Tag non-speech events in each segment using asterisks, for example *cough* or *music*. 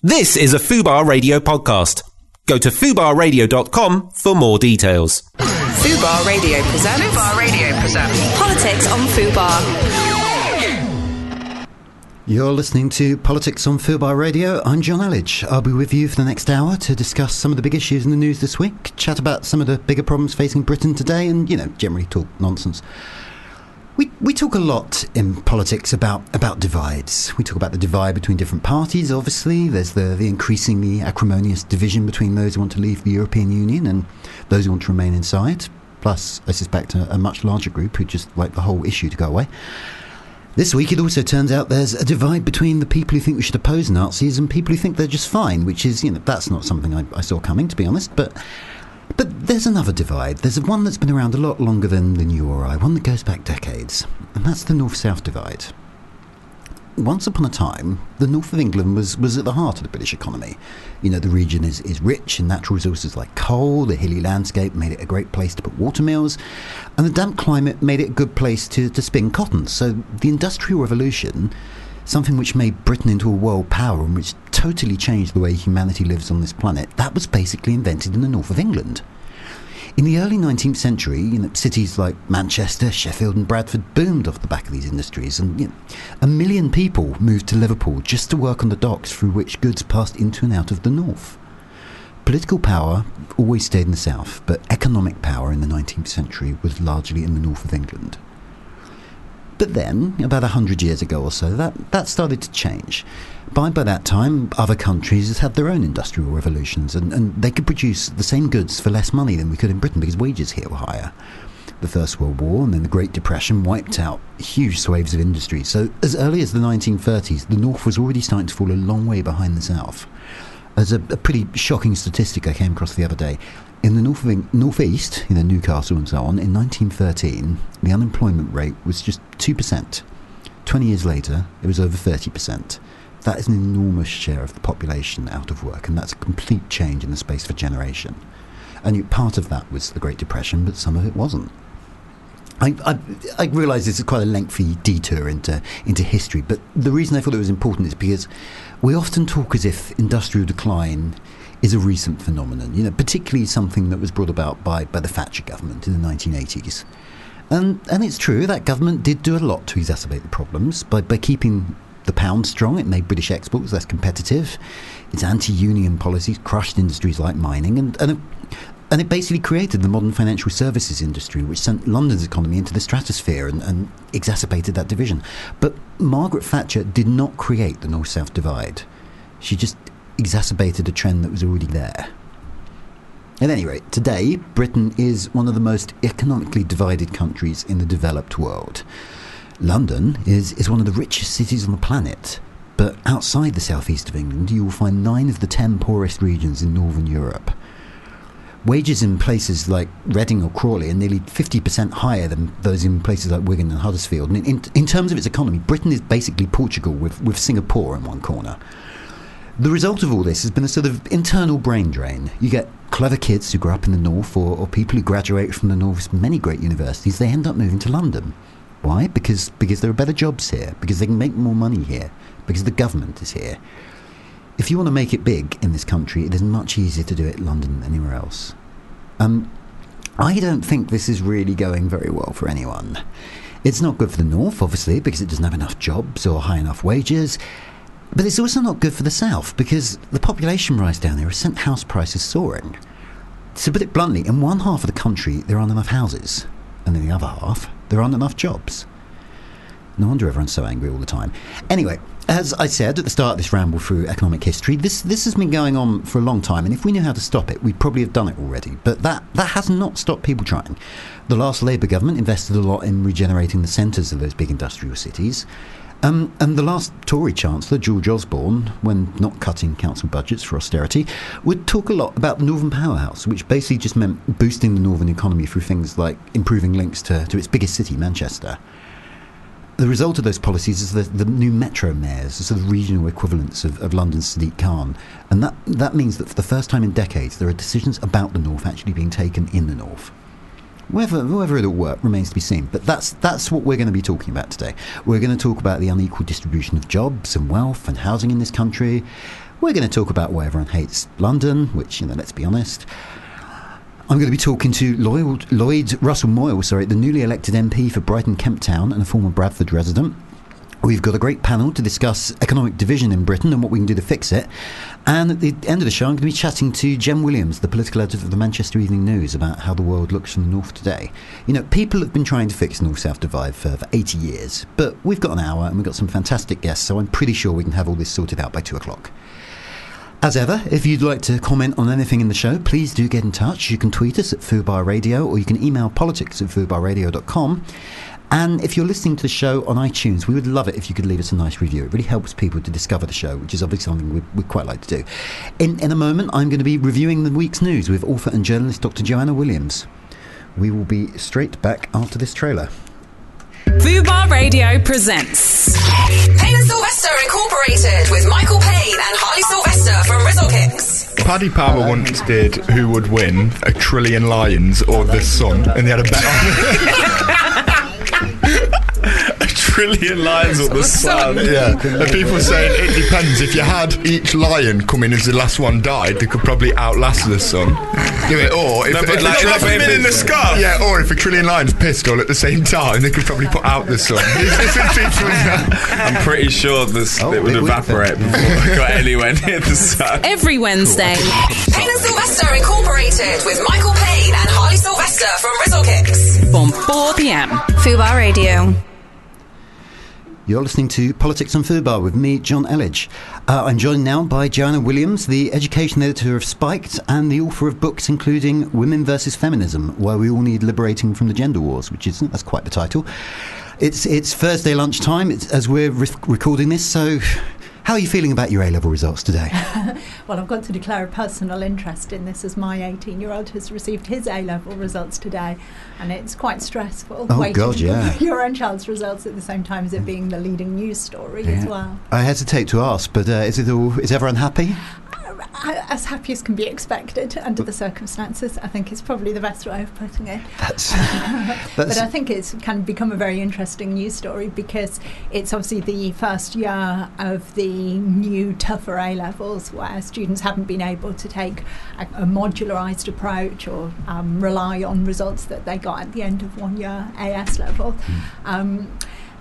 This is a Fubar Radio podcast. Go to fubarradio.com for more details. Fubar Radio presents. Fubar Radio presents. Politics on Fubar. You're listening to Politics on Fubar Radio. I'm John Elledge. I'll be with you for the next hour to discuss some of the big issues in the news this week, chat about some of the bigger problems facing Britain today, and, you know, generally talk nonsense. We, we talk a lot in politics about, about divides. We talk about the divide between different parties, obviously. There's the, the increasingly acrimonious division between those who want to leave the European Union and those who want to remain inside. Plus, I suspect, a, a much larger group who just like the whole issue to go away. This week, it also turns out there's a divide between the people who think we should oppose Nazis and people who think they're just fine, which is, you know, that's not something I, I saw coming, to be honest. But but there's another divide. There's one that's been around a lot longer than, than you or I, one that goes back decades, and that's the North South divide. Once upon a time, the north of England was, was at the heart of the British economy. You know, the region is, is rich in natural resources like coal, the hilly landscape made it a great place to put watermills, and the damp climate made it a good place to, to spin cotton. So the Industrial Revolution something which made Britain into a world power and which totally changed the way humanity lives on this planet, that was basically invented in the north of England. In the early 19th century, you know, cities like Manchester, Sheffield, and Bradford boomed off the back of these industries, and you know, a million people moved to Liverpool just to work on the docks through which goods passed into and out of the north. Political power always stayed in the south, but economic power in the 19th century was largely in the north of England. But then, about a hundred years ago or so, that, that started to change. By, by that time, other countries had their own industrial revolutions, and, and they could produce the same goods for less money than we could in Britain because wages here were higher. The First World War and then the Great Depression wiped out huge swathes of industry. So, as early as the 1930s, the North was already starting to fall a long way behind the South. As a, a pretty shocking statistic I came across the other day, in the north of, northeast, you know, Newcastle and so on, in 1913, the unemployment rate was just 2%. 20 years later, it was over 30%. That is an enormous share of the population out of work, and that's a complete change in the space of a generation. And part of that was the Great Depression, but some of it wasn't. I, I, I realise this is quite a lengthy detour into, into history, but the reason I thought it was important is because we often talk as if industrial decline is a recent phenomenon, you know, particularly something that was brought about by, by the Thatcher government in the 1980s. And, and it's true, that government did do a lot to exacerbate the problems by, by keeping the pound strong. It made British exports less competitive. Its anti union policies crushed industries like mining. And, and, it, and it basically created the modern financial services industry, which sent London's economy into the stratosphere and, and exacerbated that division. But Margaret Thatcher did not create the North South divide. She just exacerbated a trend that was already there. At any rate, today, Britain is one of the most economically divided countries in the developed world. London is, is one of the richest cities on the planet, but outside the southeast of England, you will find nine of the ten poorest regions in northern Europe. Wages in places like Reading or Crawley are nearly 50% higher than those in places like Wigan and Huddersfield. And in, in terms of its economy, Britain is basically Portugal with, with Singapore in one corner. The result of all this has been a sort of internal brain drain. You get clever kids who grow up in the north, or, or people who graduate from the north's many great universities. They end up moving to London. Why? Because because there are better jobs here. Because they can make more money here. Because the government is here. If you want to make it big in this country, it is much easier to do it in London than anywhere else. Um, I don't think this is really going very well for anyone. It's not good for the north, obviously, because it doesn't have enough jobs or high enough wages. But it's also not good for the south because the population rise down there has sent house prices soaring. To put it bluntly, in one half of the country there aren't enough houses, and in the other half there aren't enough jobs. No wonder everyone's so angry all the time. Anyway, as I said at the start of this ramble through economic history, this, this has been going on for a long time, and if we knew how to stop it, we'd probably have done it already. But that, that has not stopped people trying. The last Labour government invested a lot in regenerating the centres of those big industrial cities. Um, and the last Tory Chancellor, George Osborne, when not cutting council budgets for austerity, would talk a lot about the Northern Powerhouse, which basically just meant boosting the northern economy through things like improving links to, to its biggest city, Manchester. The result of those policies is the, the new metro mayors, the sort of regional equivalents of, of London's Sadiq Khan. And that, that means that for the first time in decades, there are decisions about the North actually being taken in the North. Whether, whether it'll work remains to be seen, but that's, that's what we're going to be talking about today. We're going to talk about the unequal distribution of jobs and wealth and housing in this country. We're going to talk about why everyone hates London, which, you know, let's be honest. I'm going to be talking to Lloyd, Lloyd Russell Moyle, sorry, the newly elected MP for Brighton Kemp Town and a former Bradford resident. We've got a great panel to discuss economic division in Britain and what we can do to fix it. And at the end of the show, I'm going to be chatting to Jen Williams, the political editor of the Manchester Evening News, about how the world looks from the north today. You know, people have been trying to fix the north south divide for, for 80 years, but we've got an hour and we've got some fantastic guests, so I'm pretty sure we can have all this sorted out by two o'clock. As ever, if you'd like to comment on anything in the show, please do get in touch. You can tweet us at Fubar Radio or you can email politics at fubarradio.com. And if you're listening to the show on iTunes, we would love it if you could leave us a nice review. It really helps people to discover the show, which is obviously something we'd, we'd quite like to do. In, in a moment, I'm going to be reviewing the week's news with author and journalist Dr. Joanna Williams. We will be straight back after this trailer. Fubar Radio presents Payne and Sylvester Incorporated with Michael Payne and Harley Sylvester from Rizzle Kicks. Paddy Power once did Who Would Win, a Trillion Lions or The Sun, and they had a bet on a *laughs* trillion lions or the sun. Yeah. And people saying it depends. If you had each lion come in as the last one died, they could probably outlast the sun. Do it. Or if, No, but if like- a like in the scarf. Yeah, or if a trillion lions pissed all at the same time, they could probably put out the sun. *laughs* It's- it's people- I'm pretty sure this Oh, it would it would evaporate before I got anywhere near the *laughs* sun. Every Wednesday. Payne and Sylvester Incorporated with Michael Payne and Harley Sylvester from Rizzle Kicks. From 4 p.m. Fubar Radio. You're listening to Politics on Fubar with me, John Elledge. Uh, I'm joined now by Joanna Williams, the education editor of Spiked and the author of books including Women versus Feminism, Why We All Need Liberating from the Gender Wars, which is that's quite the title. It's it's Thursday lunchtime it's, as we're re- recording this. So, how are you feeling about your A level results today? *laughs* Well, I've got to declare a personal interest in this as my 18 year old has received his A level results today, and it's quite stressful. Oh, waiting God, for yeah. *laughs* Your own child's results at the same time as it being the leading news story as well. I hesitate to ask, but uh, is it all? Is everyone happy? As happy as can be expected under the circumstances, I think is probably the best way of putting it. That's *laughs* *laughs* But I think it's kind of become a very interesting news story because it's obviously the first year of the new tougher A levels where students haven't been able to take a, a modularised approach or um, rely on results that they got at the end of one year AS level. Um,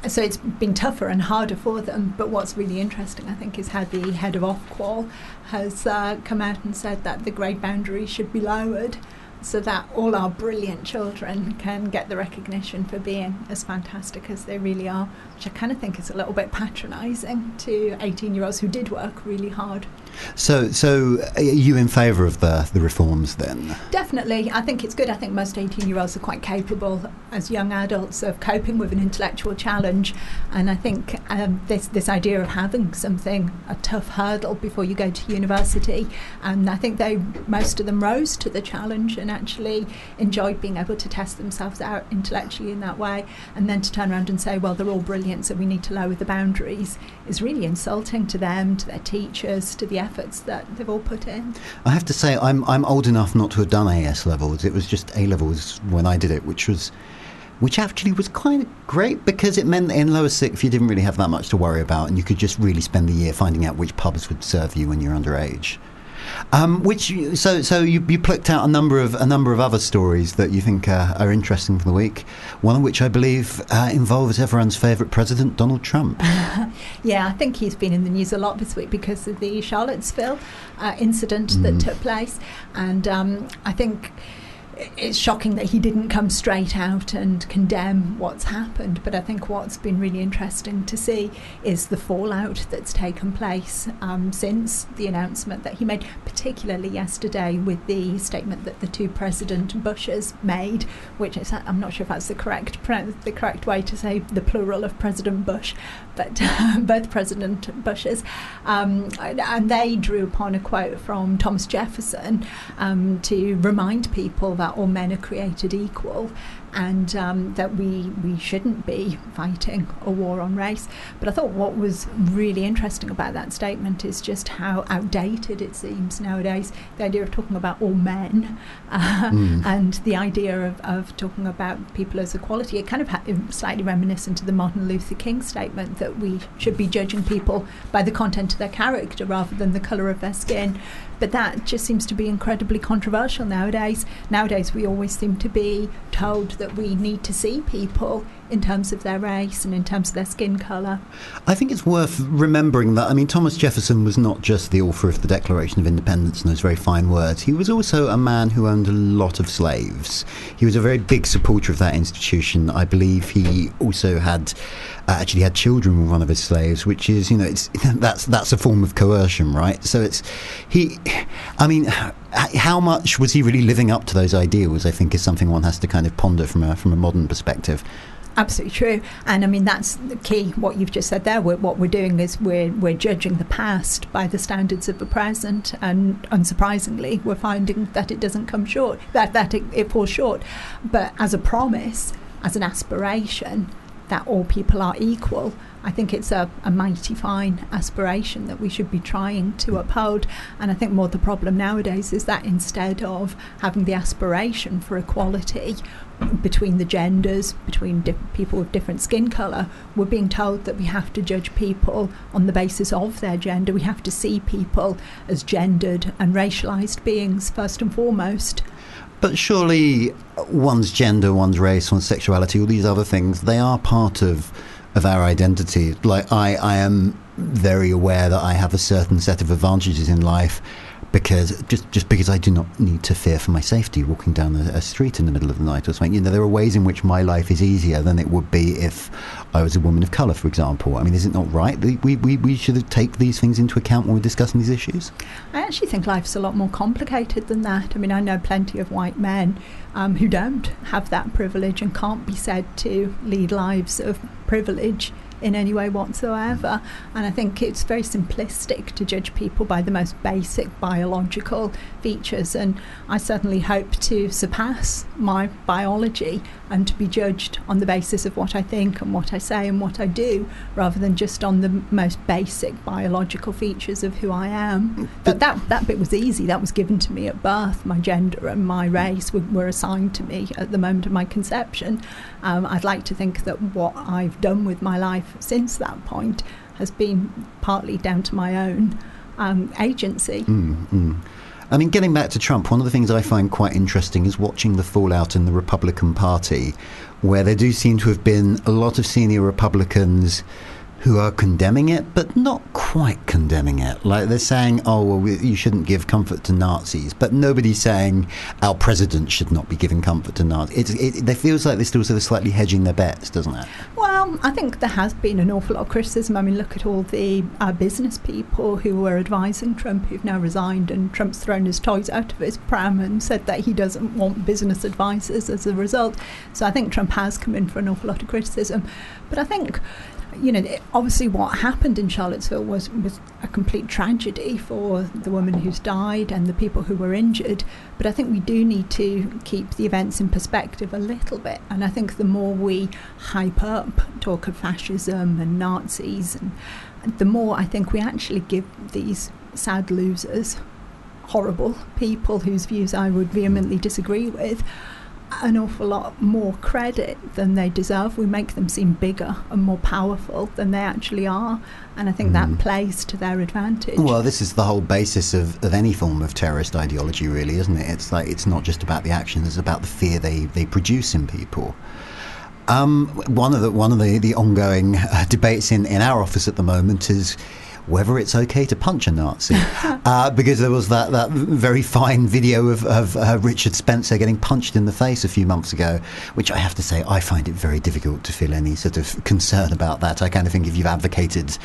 so it's been tougher and harder for them. But what's really interesting, I think, is how the head of Ofqual has uh, come out and said that the grade boundary should be lowered so that all our brilliant children can get the recognition for being as fantastic as they really are, which I kind of think is a little bit patronising to 18 year olds who did work really hard. so. So, are you in favour of the the reforms then? Definitely, I think it's good. I think most 18 year olds are quite capable as young adults of coping with an intellectual challenge. And I think um, this, this idea of having something, a tough hurdle before you go to university, and I think they, most of them rose to the challenge and actually enjoyed being able to test themselves out intellectually in that way. And then to turn around and say, well, they're all brilliant, so we need to lower the boundaries, is really insulting to them, to their teachers, to the efforts that they've all put in. I have to say, I'm I'm old enough not to have done AS levels. It was just A levels when I did it, which was, which actually was kind of great because it meant that in lower sixth you didn't really have that much to worry about, and you could just really spend the year finding out which pubs would serve you when you're underage. Um, which so so you, you plucked out a number of a number of other stories that you think uh, are interesting for the week. One of which I believe uh, involves everyone's favourite president, Donald Trump. *laughs* Yeah, I think he's been in the news a lot this week because of the Charlottesville uh, incident that took place, and um, I think it's shocking that he didn't come straight out and condemn what's happened. But I think what's been really interesting to see is the fallout that's taken place um, since the announcement that he made, particularly yesterday with the statement that the two President Bushes made, which is I'm not sure if that's the correct the correct way to say the plural of President Bush, but *laughs* both President Bushes, um, and they drew upon a quote from Thomas Jefferson um, to remind people that all men are created equal. And um, that we we shouldn't be fighting a war on race. But I thought what was really interesting about that statement is just how outdated it seems nowadays. The idea of talking about all men uh, *laughs* mm. and the idea of, of talking about people as equality. It kind of ha- slightly reminiscent to the Martin Luther King statement that we should be judging people by the content of their character rather than the colour of their skin. But that just seems to be incredibly controversial nowadays. Nowadays, we always seem to be told that we need to see people in terms of their race and in terms of their skin colour. I think it's worth remembering that, I mean, Thomas Jefferson was not just the author of the Declaration of Independence and those very fine words, he was also a man who owned a lot of slaves. He was a very big supporter of that institution. I believe he also had uh, actually had children with one of his slaves, which is, you know, it's *laughs* that's that's a form of coercion, right? So it's he. I mean, how much was he really living up to those ideals? I think is something one has to kind of ponder from a from a modern perspective. Absolutely true, and I mean that's the key. What you've just said there. We're, what we're doing is we're we're judging the past by the standards of the present, and unsurprisingly, we're finding that it doesn't come short. That that it, it falls short. But as a promise, as an aspiration, that all people are equal. I think it's a, a mighty fine aspiration that we should be trying to mm. uphold. And I think more the problem nowadays is that instead of having the aspiration for equality between the genders, between people with different skin colour, we're being told that we have to judge people on the basis of their gender. We have to see people as gendered and racialised beings first and foremost. But surely one's gender, one's race, one's sexuality, all these other things, they are part of of our identity. Like I, I am very aware that I have a certain set of advantages in life because just just because I do not need to fear for my safety walking down a, a, street in the middle of the night or something. You know, there are ways in which my life is easier than it would be if I was a woman of colour, for example. I mean, is it not right that we, we, we should take these things into account when we're discussing these issues? I actually think life's a lot more complicated than that. I mean, I know plenty of white men um, who don't have that privilege and can't be said to lead lives of privilege in any way whatsoever. And I think it's very simplistic to judge people by the most basic biological features. And I certainly hope to surpass my biology and to be judged on the basis of what I think and what I say and what I do, rather than just on the most basic biological features of who I am. But that, that bit was easy. That was given to me at birth. My gender and my race were, were assigned to me at the moment of my conception. Um, I'd like to think that what I've done with my life since that point has been partly down to my own um, agency. Mm, I mean, getting back to Trump, one of the things I find quite interesting is watching the fallout in the Republican Party, where there do seem to have been a lot of senior Republicans who are condemning it, but not quite condemning it. Like they're saying, oh, well, we, you shouldn't give comfort to Nazis, but nobody's saying our president should not be giving comfort to Nazis. It, it, it feels like they're still sort of slightly hedging their bets, doesn't it? Well, I think there has been an awful lot of criticism. I mean, look at all the uh, business people who were advising Trump who've now resigned, and Trump's thrown his toys out of his pram and said that he doesn't want business advisors as a result. So I think Trump has come in for an awful lot of criticism. But I think you know, obviously what happened in Charlottesville was, was a complete tragedy for the woman who's died and the people who were injured. But I think we do need to keep the events in perspective a little bit. And I think the more we hype up talk of fascism and Nazis, and the more I think we actually give these sad losers, horrible people whose views I would vehemently disagree with, an awful lot more credit than they deserve. We make them seem bigger and more powerful than they actually are. And I think mm. that plays to their advantage. Well, this is the whole basis of, of any form of terrorist ideology, really, isn't it? It's like it's not just about the action, it's about the fear they, they produce in people. Um, one of the one of the, the ongoing uh, debates in, in our office at the moment is whether it's okay to punch a Nazi. *laughs* uh, because there was that, that very fine video of, of uh, Richard Spencer getting punched in the face a few months ago, which I have to say, I find it very difficult to feel any sort of concern about that. I kind of think if you've advocated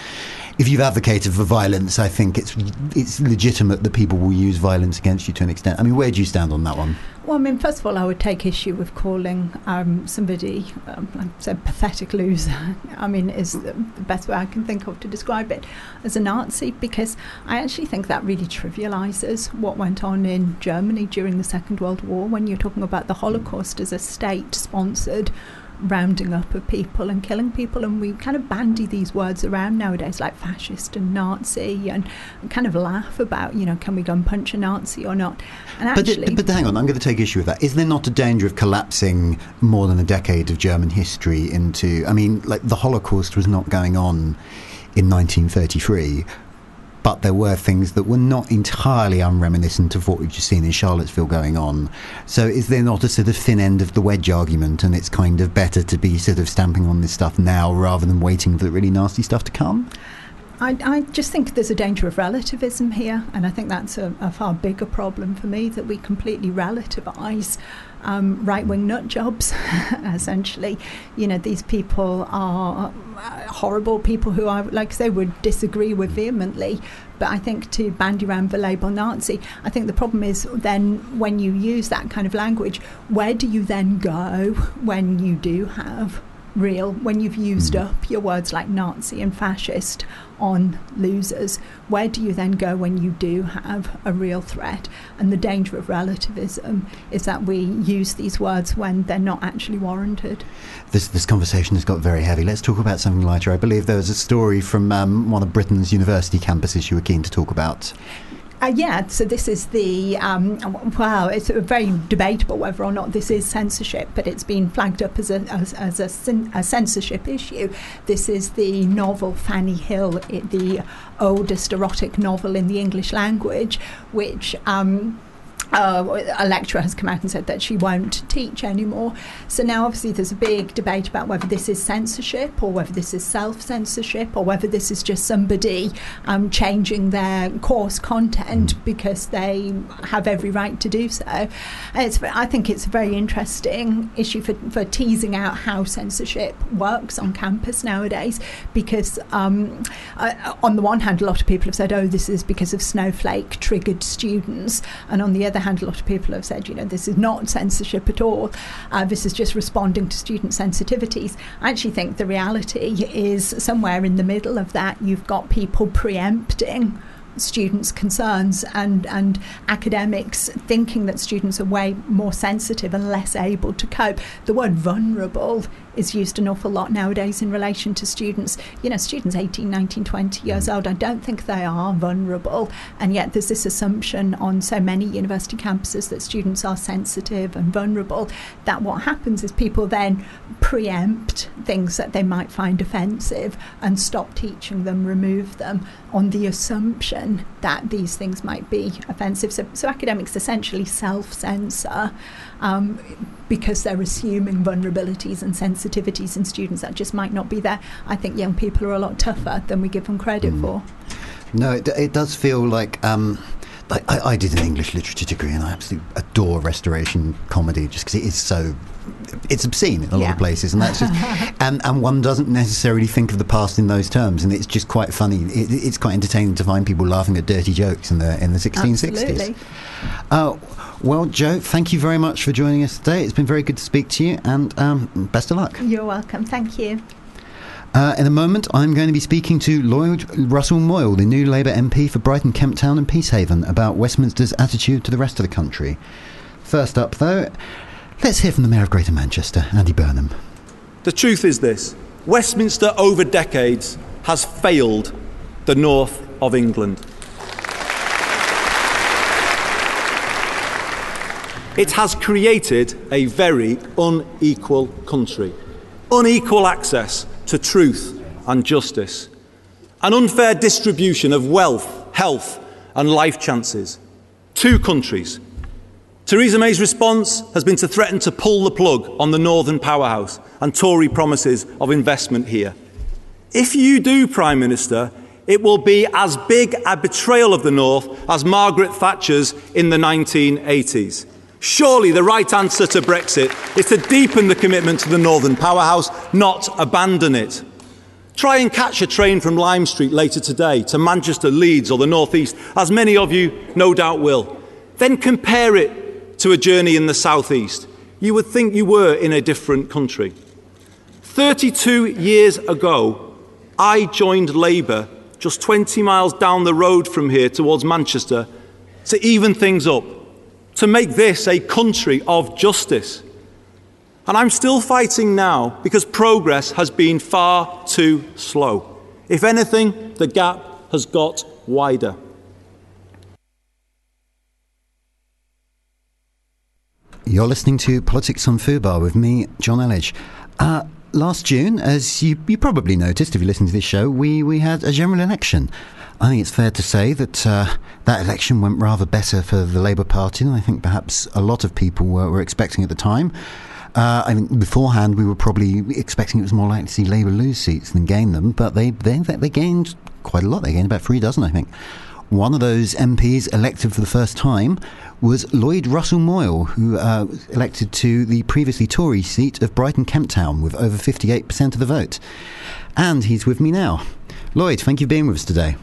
if you've advocated for violence, I think it's it's legitimate that people will use violence against you to an extent. I mean, where do you stand on that one? Well, I mean, first of all, I would take issue with calling um, somebody, um, I said, pathetic loser. *laughs* I mean, is the, best way I can think of to describe it as a Nazi, because I actually think that really trivialises what went on in Germany during the Second World War when you're talking about the Holocaust as a state sponsored rounding up of people and killing people. And we kind of bandy these words around nowadays, like fascist and Nazi, and kind of laugh about, you know, can we go and punch a Nazi or not? And actually, but, but hang on, I'm going to take issue with that. Is there not a danger of collapsing more than a decade of German history into? I mean, like the Holocaust was not going on in 1933 but there were things that were not entirely unreminiscent of what we've just seen in Charlottesville going on. So, is there not a sort of thin end of the wedge argument, and it's kind of better to be sort of stamping on this stuff now rather than waiting for the really nasty stuff to come? I, I, just think there's a danger of relativism here, and I think that's a, a far bigger problem for me that we completely relativise um, right wing nut jobs, *laughs* essentially. You know, these people are uh, horrible people who I, like I say, would disagree with vehemently. But I think to bandy around the label Nazi, I think the problem is then when you use that kind of language, where do you then go when you do have real when you've used mm. up your words like Nazi and fascist on losers. Where do you then go when you do have a real threat? And the danger of relativism is that we use these words when they're not actually warranted. This, this conversation has got very heavy. Let's talk about something lighter. I believe there was a story from um, one of Britain's university campuses you were keen to talk about. Uh, yeah, so this is the, um, well, it's very debatable whether or not this is censorship, but it's been flagged up as a, as, as a, a censorship issue. This is the novel Fanny Hill, it, the oldest erotic novel in the English language, which. Um, uh, a lecturer has come out and said that she won't teach anymore. So now, obviously, there's a big debate about whether this is censorship or whether this is self censorship or whether this is just somebody um, changing their course content mm. because they have every right to do so. It's, I think it's a very interesting issue for, for teasing out how censorship works on campus nowadays because, um, uh, on the one hand, a lot of people have said, oh, this is because of snowflake triggered students, and on the other hand, a lot of people have said, you know, this is not censorship at all. Uh, this is just responding to student sensitivities. I actually think the reality is somewhere in the middle of that. You've got people preempting students' concerns and, and academics thinking that students are way more sensitive and less able to cope. The word vulnerable is used an awful lot nowadays in relation to students. You know, students 18, 19, 20 mm. years old, I don't think they are vulnerable. And yet there's this assumption on so many university campuses that students are sensitive and vulnerable that what happens is people then preempt things that they might find offensive and stop teaching them, remove them on the assumption that these things might be offensive. So, so academics essentially self censor um, because they're assuming vulnerabilities and sensitivities in students that just might not be there. I think young people are a lot tougher than we give them credit mm. for. No, it, it, does feel like. Um, I, I, did an English literature degree, and I absolutely adore restoration comedy just because it is so it's obscene in a yeah. lot of places, and that's just *laughs* and and one doesn't necessarily think of the past in those terms, and it's just quite funny. It, it's quite entertaining to find people laughing at dirty jokes in the in the 1660s. Uh, well, Joe, thank you very much for joining us today. It's been very good to speak to you, and um, best of luck. You're welcome. Thank you. Uh, in a moment, I'm going to be speaking to Lloyd Russell Moyle, the new Labour MP for Brighton, Kemp Town, and Peacehaven, about Westminster's attitude to the rest of the country. First up, though, let's hear from the Mayor of Greater Manchester, Andy Burnham. The truth is this Westminster, over decades, has failed the north of England. It has created a very unequal country, unequal access to truth and justice, an unfair distribution of wealth, health, and life chances. Two countries. Theresa May's response has been to threaten to pull the plug on the Northern powerhouse and Tory promises of investment here. If you do, Prime Minister, it will be as big a betrayal of the North as Margaret Thatcher's in the 1980s. Surely the right answer to Brexit is to deepen the commitment to the Northern powerhouse, not abandon it. Try and catch a train from Lime Street later today to Manchester, Leeds, or the North East, as many of you no doubt will. Then compare it to a journey in the southeast, You would think you were in a different country. 32 years ago, I joined Labour just 20 miles down the road from here towards Manchester to even things up, to make this a country of justice. And I'm still fighting now because progress has been far too slow. If anything, the gap has got wider. You're listening to Politics on Fubar with me, John Elledge. Uh, last June, as you, you, probably noticed if you listen to this show, we, we had a general election. I think it's fair to say that uh, that election went rather better for the Labour Party than I think perhaps a lot of people were, were expecting at the time. Uh, I mean, beforehand, we were probably expecting it was more likely to see Labour lose seats than gain them, but they, they, they gained quite a lot. They gained about three dozen, I think. One of those MPs elected for the first time was Lloyd Russell Moyle, who uh, elected to the previously Tory seat of Brighton Kemp Town with over 58% of the vote. And he's with me now. Lloyd, thank you for being with us today.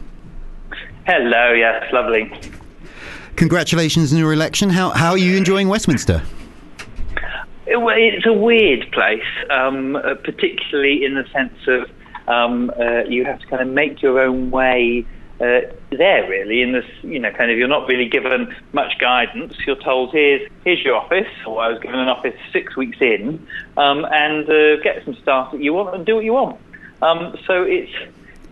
Hello, yes, lovely. Congratulations on your election. How, how are you enjoying Westminster? It's a weird place, um, uh, particularly in the sense of um, uh, you have to kind of make your own way uh, there. Really, in this, you know, kind of, you're not really given much guidance. You're told, "Here's here's your office." Or I was given an office six weeks in, um, and uh, get some staff that you want and do what you want. Um, so it's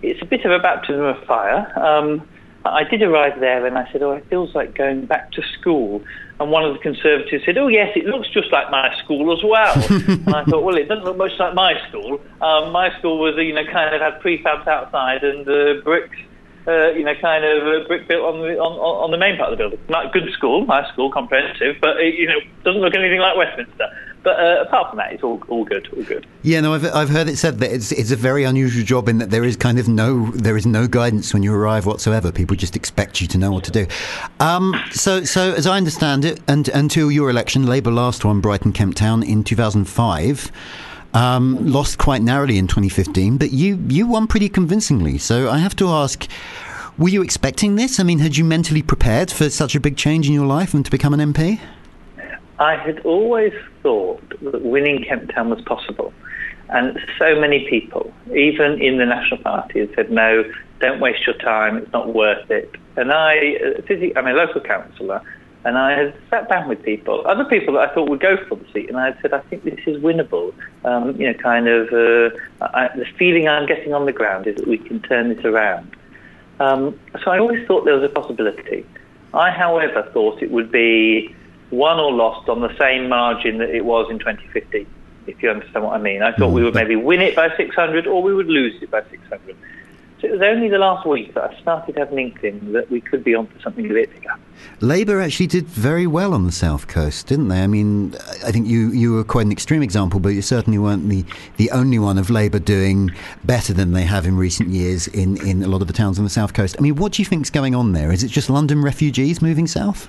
it's a bit of a baptism of fire. Um, I did arrive there and I said, oh, it feels like going back to school. And one of the Conservatives said, oh, yes, it looks just like my school as well. *laughs* and I thought, well, it doesn't look much like my school. Um, my school was, you know, kind of had prefabs outside and uh, bricks uh, you know, kind of uh, brick built on the on, on the main part of the building. Not a good school, nice school, comprehensive, but it, you know, doesn't look anything like Westminster. But uh, apart from that, it's all, all good, all good. Yeah, no, I've, I've heard it said that it's it's a very unusual job in that there is kind of no there is no guidance when you arrive whatsoever. People just expect you to know what to do. Um, so so as I understand it, and until your election, Labour last won Brighton Kemp Town in 2005. Um, lost quite narrowly in 2015, but you you won pretty convincingly. So I have to ask, were you expecting this? I mean, had you mentally prepared for such a big change in your life and to become an MP? I had always thought that winning Kemp Town was possible. And so many people, even in the National Party, had said, no, don't waste your time, it's not worth it. And I, uh, I'm a local councillor, and I had sat down with people, other people that I thought would go for the seat, and I had said, I think this is winnable. Um, you know, kind of uh, I, the feeling I'm getting on the ground is that we can turn this around. Um, so I always thought there was a possibility. I, however, thought it would be won or lost on the same margin that it was in 2015, if you understand what I mean. I thought we would maybe win it by 600 or we would lose it by 600. So it was only the last week that I started having an inkling that we could be onto something a bit bigger. Labour actually did very well on the south coast, didn't they? I mean, I think you, you were quite an extreme example, but you certainly weren't the, the only one of Labour doing better than they have in recent years in, in a lot of the towns on the south coast. I mean, what do you think's going on there? Is it just London refugees moving south?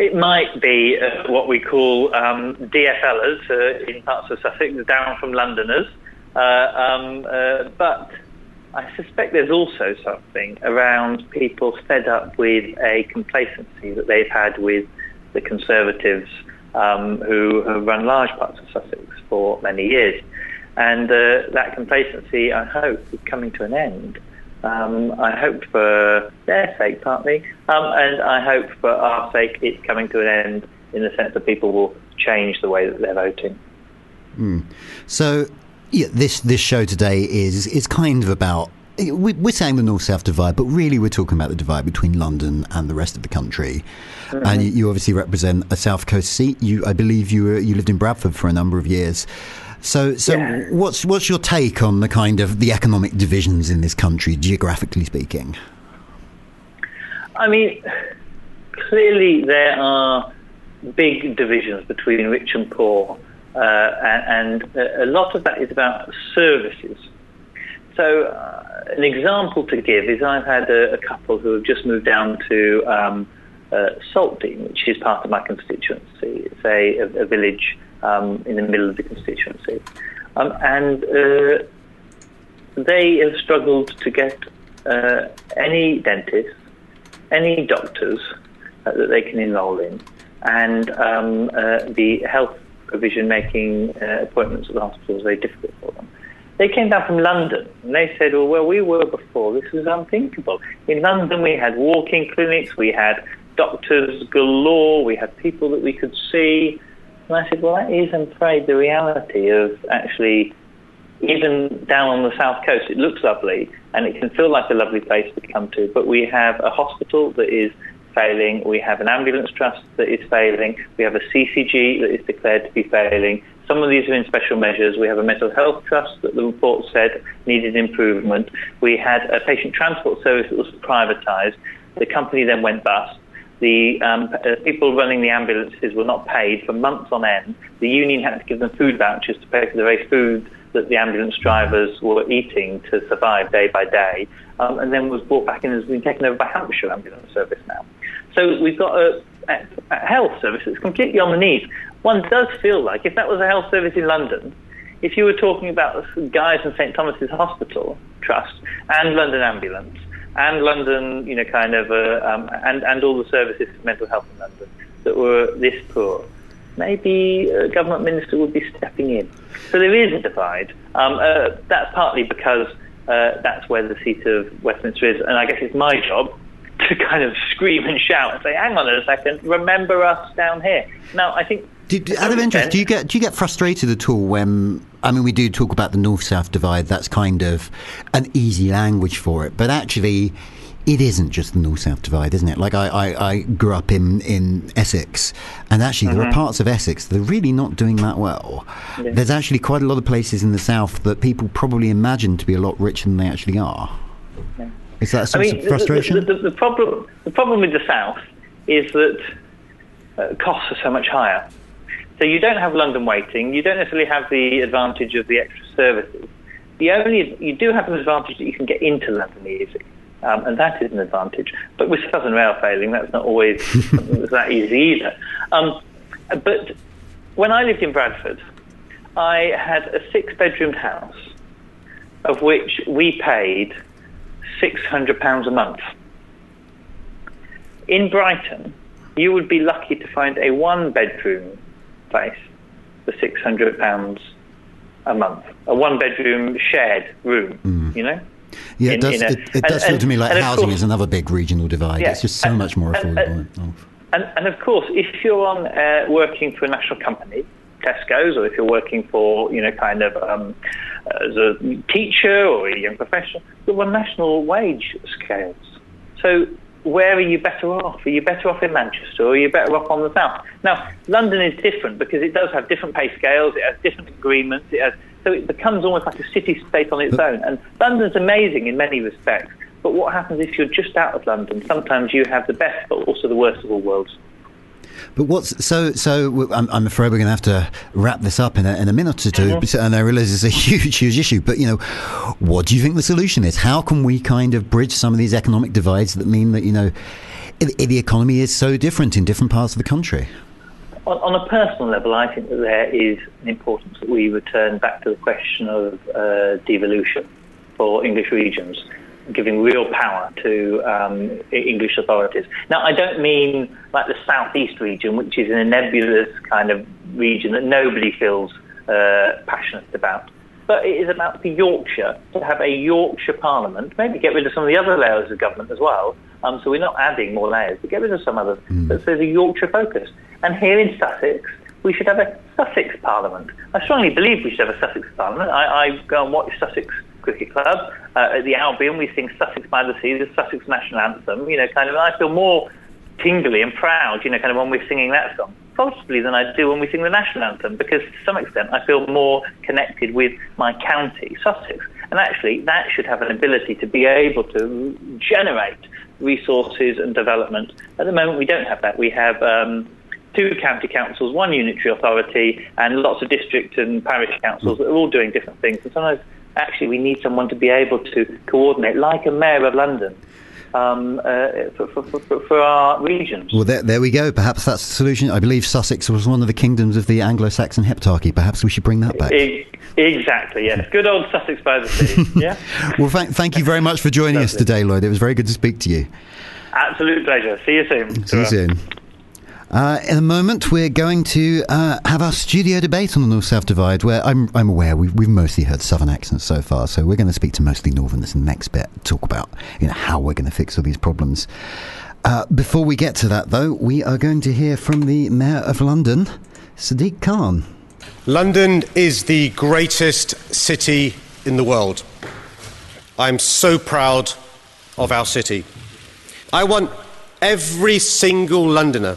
It might be uh, what we call um, DFLers uh, in parts of Sussex, down from Londoners. Uh, um, uh, but I suspect there's also something around people fed up with a complacency that they've had with the Conservatives um, who have run large parts of Sussex for many years. And uh, that complacency, I hope, is coming to an end. Um, I hope for their sake, partly, um, and I hope for our sake it's coming to an end in the sense that people will change the way that they're voting. Mm. So, yeah, this this show today is is kind of about we're saying the north south divide, but really we're talking about the divide between London and the rest of the country. Mm-hmm. And you, obviously represent a south coast seat. You, I believe, you were, you lived in Bradford for a number of years. So, so yeah. what's what's your take on the kind of the economic divisions in this country, geographically speaking? I mean, clearly there are big divisions between rich and poor, uh, and, and, a lot of that is about services. So, uh, an example to give is I've had a, a, couple who have just moved down to um, uh, which is part of my constituency. It's a, a, a village um, in the middle of the constituency. Um, and uh, they have struggled to get uh, any dentists, any doctors uh, that they can enrol in, and um, uh, the health provision making uh, appointments at the hospital is very difficult for them. They came down from London and they said, well, where we were before, this was unthinkable. In London, we had walking clinics, we had doctors galore, we had people that we could see. And I said, well, that is, I'm afraid, the reality of actually, even down on the south coast, it looks lovely and it can feel like a lovely place to come to, but we have a hospital that is failing, we have an ambulance trust that is failing, we have a CCG that is declared to be failing, some of these are in special measures. We have a mental health trust that the report said needed improvement. We had a patient transport service that was privatised. The company then went bust. The um, people running the ambulances were not paid for months on end. The union had to give them food vouchers to pay for the very food that the ambulance drivers were eating to survive day by day, um, and then was brought back in and has been taken over by Hampshire Ambulance Service now. So we've got a, a health service that's completely on the knees one does feel like if that was a health service in London, if you were talking about Guy's and St Thomas's Hospital Trust and London Ambulance and London, you know, kind of, uh, um, and and all the services for mental health in London that were this poor, maybe a government minister would be stepping in. So there is a divide. Um, uh, that's partly because uh, that's where the seat of Westminster is, and I guess it's my job to kind of scream and shout and say, "Hang on a second, remember us down here." Now, I think do, do, out of interest, do you get do you get frustrated at all when I mean we do talk about the north south divide? That's kind of an easy language for it, but actually. It isn't just the north south divide, isn't it? Like, I, I, I, grew up in, in Essex, and actually, mm-hmm. there are mm-hmm. parts of Essex that are really not doing that well. Yeah. There's actually quite a lot of places in the south that people probably imagine to be a lot richer than they actually are. Yeah. Is that a source I mean, of frustration? The, the, the, the, problem, the problem with the south is that uh, costs are so much higher. So you don't have London weighting. You don't necessarily have the advantage of the extra services. The only you do have an advantage that you can get into London easy, um, and that is an advantage. But with Southern Rail failing, that's not always *laughs* that easy either. Um, but when I lived in Bradford, I had a six-bedroomed house, of which we paid six hundred pounds a month. In Brighton, you would be lucky to find a one-bedroom place for six hundred pounds a month, a one bedroom shared room. Mm. You know. Yeah, it does, a, it, it does and, feel to me like housing course, is another big regional divide. Yeah, it's just so and, much more affordable. And, and, and, of course, if you're on uh, working for a national company, Tesco's, or if you're working for, you know, kind of um, as a teacher or a young professional, you're on national wage scales. So where are you better off? Are you better off in Manchester or are you better off on the south? Now, London is different because it does have different pay scales, it has different agreements, it has, so it becomes almost like a city state on its own. And London's amazing in many respects. But what happens if you're just out of London? Sometimes you have the best, but also the worst of all worlds. But what's so? So I'm, I'm afraid we're going to have to wrap this up in a, in a minute or 2 mm-hmm. And I realise it's a *laughs* huge, huge issue. But you know, what do you think the solution is? How can we kind of bridge some of these economic divides that mean that you know the economy is so different in different parts of the country? On, on a personal level, I think that there is an importance that we return back to the question of uh, devolution for English regions giving real power to um, English authorities. Now, I don't mean like the southeast region, which is in a nebulous kind of region that nobody feels uh, passionate about. But it is about for Yorkshire to have a Yorkshire Parliament, maybe get rid of some of the other layers of government as well. Um, so we're not adding more layers, but get rid of some others. Mm. But there's a Yorkshire focus. And here in Sussex, we should have a Sussex Parliament. I strongly believe we should have a Sussex Parliament. I, I go and watch Sussex Cricket Club. Uh, at the Albion, we sing Sussex by the Sea, the Sussex national anthem. You know, kind of, I feel more tingly and proud, you know, kind of when we're singing that song, possibly than I do when we sing the national anthem, because to some extent I feel more connected with my county, Sussex. And actually, that should have an ability to be able to generate resources and development. At the moment, we don't have that. We have um, two county councils, one unitary authority, and lots of district and parish councils that are all doing different things. And sometimes actually we need someone to be able to coordinate, like a mayor of London. um, uh, for, for, for, for, our regions. Well, there, there we go. Perhaps that's the solution. I believe Sussex was one of the kingdoms of the Anglo-Saxon heptarchy. Perhaps we should bring that back. exactly. Yes. Good old Sussex by the sea. Yeah. well, thank, thank you very much for joining us today, Lloyd. It was very good to speak to you. Absolute pleasure. See you soon. See you soon. Uh, in a moment, we're going to uh, have our studio debate on the North South divide, where I'm, I'm aware we've, we've mostly heard Southern accents so far, so we're going to speak to mostly Northerners in the next bit, talk about you know, how we're going to fix all these problems. Uh, before we get to that, though, we are going to hear from the Mayor of London, Sadiq Khan. London is the greatest city in the world. I'm so proud of our city. I want every single Londoner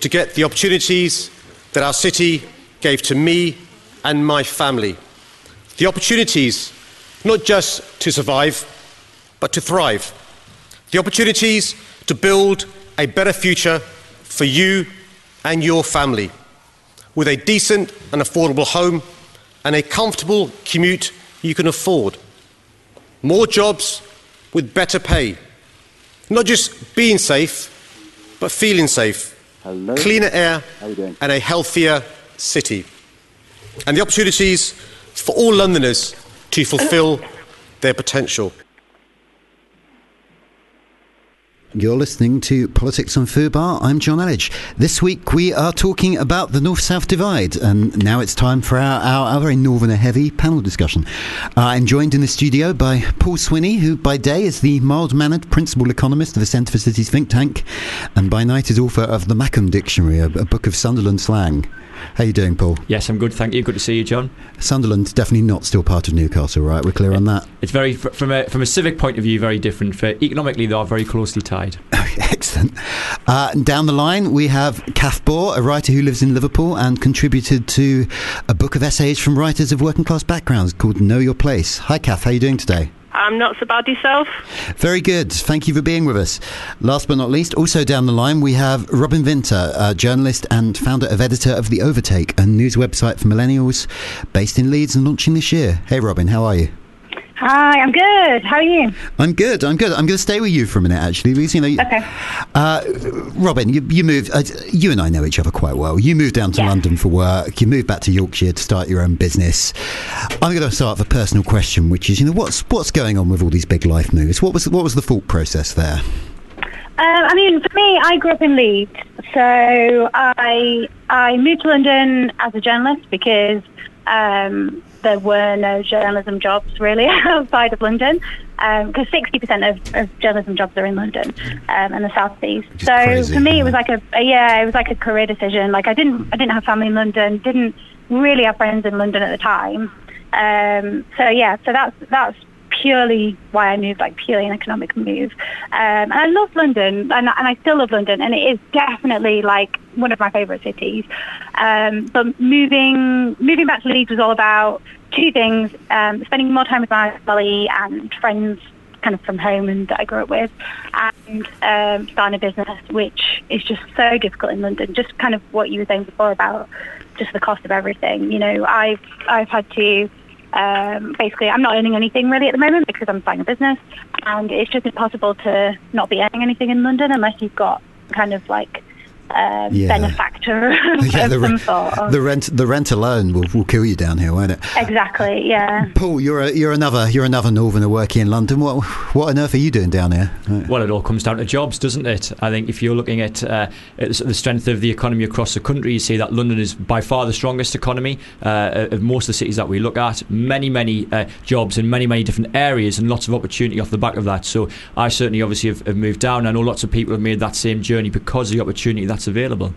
to get the opportunities that our city gave to me and my family. The opportunities not just to survive, but to thrive. The opportunities to build a better future for you and your family with a decent and affordable home and a comfortable commute you can afford. More jobs with better pay. Not just being safe, but feeling safe Hello. cleaner air, and a healthier city. And the opportunities for all Londoners to fulfil their potential. You're listening to Politics on Fubar. I'm John Elledge. This week we are talking about the North South divide, and now it's time for our, our, our very Northerner heavy panel discussion. Uh, I'm joined in the studio by Paul Swinney, who by day is the mild mannered principal economist of the Centre for Cities think tank, and by night is author of the Mackem Dictionary, a, a book of Sunderland slang. How you doing, Paul? Yes, I'm good, thank you. Good to see you, John. Sunderland's definitely not still part of Newcastle, right? We're clear on that. It's very from a from a civic point of view, very different. Economically, they are very closely tied. *laughs* Excellent. Uh, down the line, we have Kath Bohr, a writer who lives in Liverpool and contributed to a book of essays from writers of working class backgrounds called Know Your Place. Hi, Kath. How are you doing today? I'm not so bad yourself. Very good. Thank you for being with us. Last but not least, also down the line, we have Robin Vinter, a journalist and founder of editor of The Overtake, a news website for millennials based in Leeds and launching this year. Hey, Robin, how are you? Hi, I'm good. How are you? I'm good. I'm good. I'm going to stay with you for a minute, actually. Because, you know, okay. Uh, Robin, you, you moved. Uh, you and I know each other quite well. You moved down to yeah. London for work. You moved back to Yorkshire to start your own business. I'm going to start with a personal question, which is, you know, what's what's going on with all these big life moves? What was what was the thought process there? Uh, I mean, for me, I grew up in Leeds, so I I moved to London as a journalist because um, there were no journalism jobs really *laughs* outside of London because um, 60% of, of, journalism jobs are in London um, and the South East. So crazy, for me, it was like a, a, yeah, it was like a career decision. Like I didn't I didn't have family in London, didn't really have friends in London at the time. Um, so yeah, so that's that's purely why I moved, like purely an economic move. Um, and I love London, and, and, I still love London, and it is definitely like one of my favourite cities. Um, but moving moving back to Leeds was all about two things: um, spending more time with my family and friends, kind of from home and that I grew up with, and um, starting a business, which is just so difficult in London. Just kind of what you were saying before about just the cost of everything. You know, I've I've had to um, basically, I'm not earning anything really at the moment because I'm starting a business, and it's just impossible to not be earning anything in London unless you've got kind of like um, yeah. benefactor *laughs* yeah, the, re- sort the rent the rent alone will, will kill you down here, won't it? Exactly. Yeah. Paul, you're a, you're another you're another northerner working in London. What what on earth are you doing down here? Well, it all comes down to jobs, doesn't it? I think if you're looking at, uh, at the strength of the economy across the country, you see that London is by far the strongest economy uh, of most of the cities that we look at. Many many uh, jobs in many many different areas and lots of opportunity off the back of that. So I certainly obviously have, have moved down. I know lots of people have made that same journey because of the opportunity that that's available.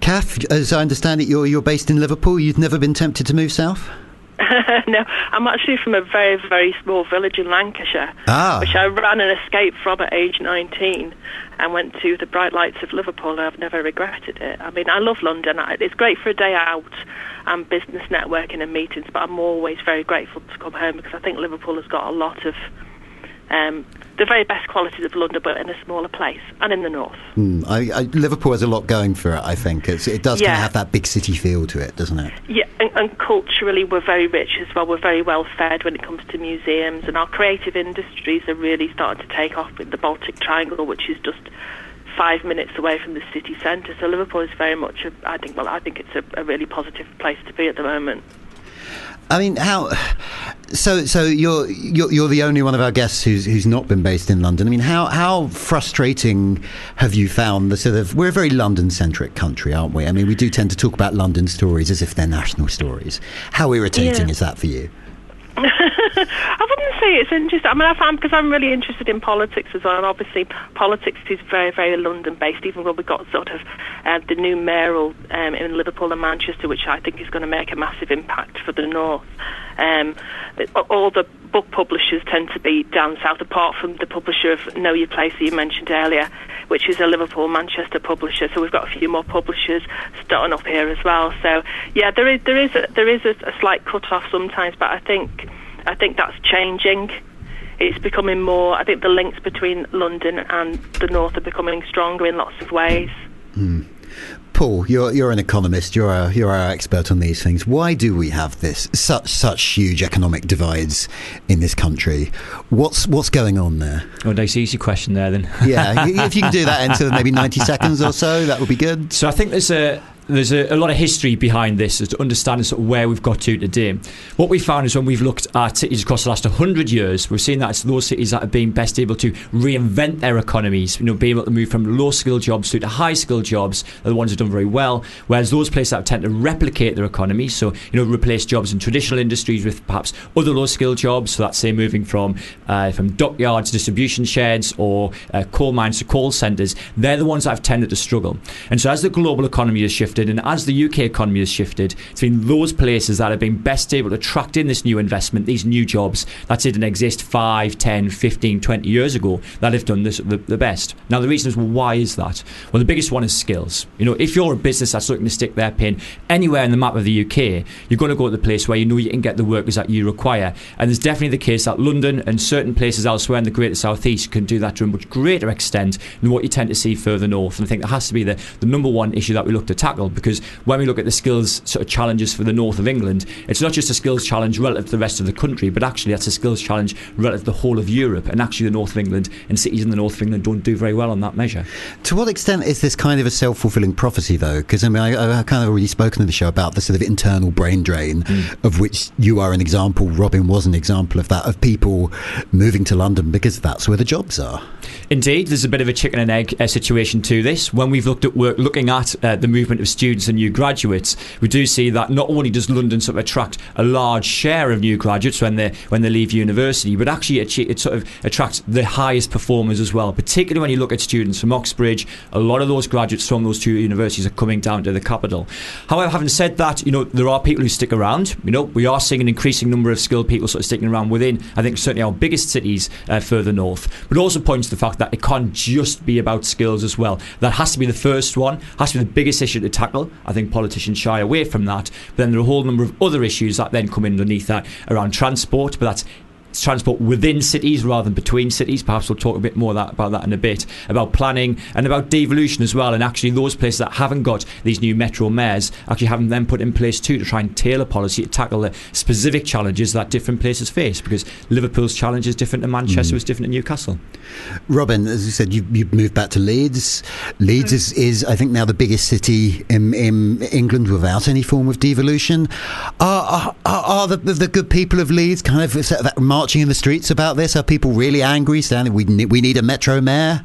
Kath, as I understand it, you're, you're based in Liverpool. You've never been tempted to move south? *laughs* no, I'm actually from a very, very small village in Lancashire, ah. which I ran and escaped from at age 19 and went to the bright lights of Liverpool. I've never regretted it. I mean, I love London. It's great for a day out and business networking and meetings, but I'm always very grateful to come home because I think Liverpool has got a lot of um, the very best qualities of London, but in a smaller place and in the north. Mm, I, I, Liverpool has a lot going for it. I think it's, it does Yeah. kind of have that big city feel to it, doesn't it? Yeah, and, and culturally, we're very rich as well. We're very well fed when it comes to museums, and our creative industries are really starting to take off in the Baltic Triangle, which is just five minutes away from the city centre. So Liverpool is very much, a, I think, well, I think it's a, a really positive place to be at the moment. I mean, how? So, so you're, you're you're the only one of our guests who's who's not been based in London. I mean, how how frustrating have you found the sort of? We're a very London-centric country, aren't we? I mean, we do tend to talk about London stories as if they're national stories. How irritating Yeah. is that for you? *laughs* *laughs* I wouldn't say it's interesting. I mean, I found because I'm really interested in politics as well, and obviously politics is very, very London-based. Even when we got sort of uh, the new mayoral um, in Liverpool and Manchester, which I think is going to make a massive impact for the north. Um, all the book publishers tend to be down south, apart from the publisher of Know Your Place that you mentioned earlier, which is a Liverpool Manchester publisher. So we've got a few more publishers starting up here as well. So yeah, there is there is a, there is a, a slight cut off sometimes, but I think I think that's changing. It's becoming more. I think the links between London and the north are becoming stronger in lots of ways. Hmm. Paul, you're you're an economist. You're our, you're our expert on these things. Why do we have this such such huge economic divides in this country? What's what's going on there? Oh, nice easy question there then. Yeah, *laughs* if you can do that in sort of maybe ninety seconds or so, that would be good. So I think there's a there's a, a lot of history behind this as to understand sort of where we've got to today. What we found is when we've looked at cities across the last 100 years, we've seen that it's those cities that have been best able to reinvent their economies, you know, being able to move from low skilled jobs to high skilled jobs are the ones who've done very well. Whereas those places that tend to replicate their economy, so you know, replace jobs in traditional industries with perhaps other low skilled jobs. So that's say moving from uh, from dockyards, distribution sheds, or uh, coal mines to call centres. They're the ones that have tended to struggle. And so as the global economy has shifted, and as the UK economy has shifted, it's been those places that have been best able to attract in this new investment, these new jobs that didn't exist 5, 10, 15, 20 years ago that have done this the, the best. Now the reason is well, why is that? Well, the biggest one is skills. You know, if you're a business that's looking to stick their pin anywhere in the map of the UK, you're going to go to the place where you know you can get the workers that you require. And there's definitely the case that London and certain places elsewhere in the Greater South East can do that to a much greater extent than what you tend to see further north. And I think that has to be the, the number one issue that we look to tackle because when we look at the skills sort of challenges for the north of England, it's not just a skills challenge relative to the rest of the country, but actually that's a skills challenge relative to the whole of Europe. And actually, the north of England and cities in the north of England don't do very well on that measure. To what extent is this kind of a self fulfilling prophecy, though? Because I mean, I, I've kind of already spoken in the show about the sort of internal brain drain, of which you are an example. Robin was an example of that, of people moving to London because that's where the jobs are. Indeed, there's a bit of a chicken and egg uh, situation to this. When we've looked at work, looking at uh, the movement of students and new graduates, we do see that not only does London sort of attract a large share of new graduates when they when they leave university, but actually it, it sort of attracts the highest performers as well. Particularly when you look at students from Oxbridge, a lot of those graduates from those two universities are coming down to the capital. However, having said that, you know there are people who stick around. You know we are seeing an increasing number of skilled people sort of sticking around within. I think certainly our biggest cities uh, further north, but also points to the fact that it can't just be about skills as well. That has to be the first one, has to be the biggest issue at to tackle. I think politicians shy away from that. But then there are a whole number of other issues that then come in underneath that around transport, but that's transport within cities rather than between cities. Perhaps we'll talk a bit more that, about that in a bit. About planning and about devolution as well. And actually, those places that haven't got these new metro mayors actually having them put in place too to try and tailor policy to tackle the specific challenges that different places face. Because Liverpool's challenge is different to Manchester, Mm. is different to Newcastle. Robin, as you said, you, you've moved back to Leeds. Leeds is, is, I think, now the biggest city in, in England without any form of devolution. Are, are, are the, the good people of Leeds kind of sort of marching in the streets about this? Are people really angry, saying we, ne- we need a metro mayor?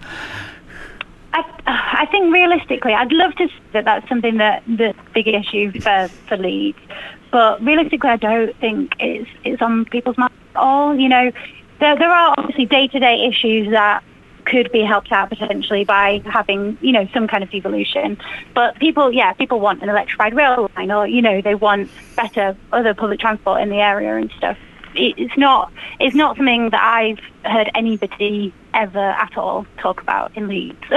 I, I think realistically, I'd love to say that that's something that the big issue for, for Leeds. But realistically, I don't think it's it's on people's minds at all. You know, there there are obviously day to day issues that could be helped out potentially by having you know some kind of devolution. But people, yeah, people want an electrified rail line, or you know, they want better other public transport in the area and stuff. It- It's not it's not something that I've heard anybody ever at all talk about in Leeds. *laughs*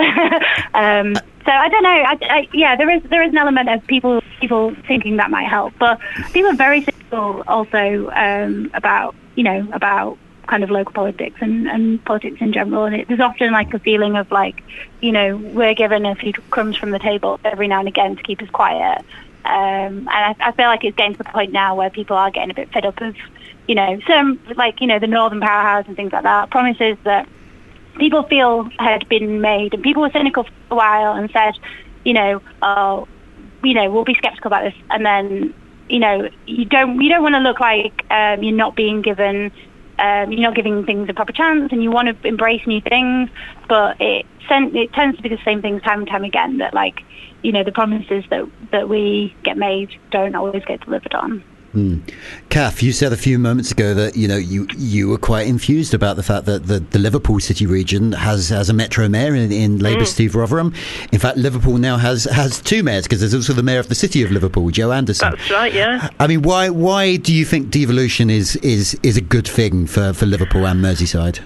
um, so I don't know. I, I, yeah, there is there is an element of people people thinking that might help, but people are very cynical also um, about you know about kind of local politics and, and politics in general. And it, there's often like a feeling of like, you know, we're given a few crumbs from the table every now and again to keep us quiet. Um, and I, I feel like it's getting to the point now where people are getting a bit fed up of, you know, some like you know the Northern Powerhouse and things like that. Promises that people feel had been made, and people were cynical for a while and said, you know, oh, you know, we'll be skeptical about this, and then you know, you don't you don't want to look like um, you're not being given. Um, you're not giving things a proper chance, and you want to embrace new things, but it sent, it tends to be the same things time and time again. That like you know, the promises that, that we get made don't always get delivered on. Mm. Kath, you said a few moments ago that you know you you were quite infused about the fact that the, the Liverpool City region has has a metro mayor in, in Labour mm. Steve Rotheram. In fact, Liverpool now has has two mayors because there's also the mayor of the city of Liverpool, Joe Anderson. That's right. Yeah. I mean, why why do you think devolution is is is a good thing for for Liverpool and Merseyside?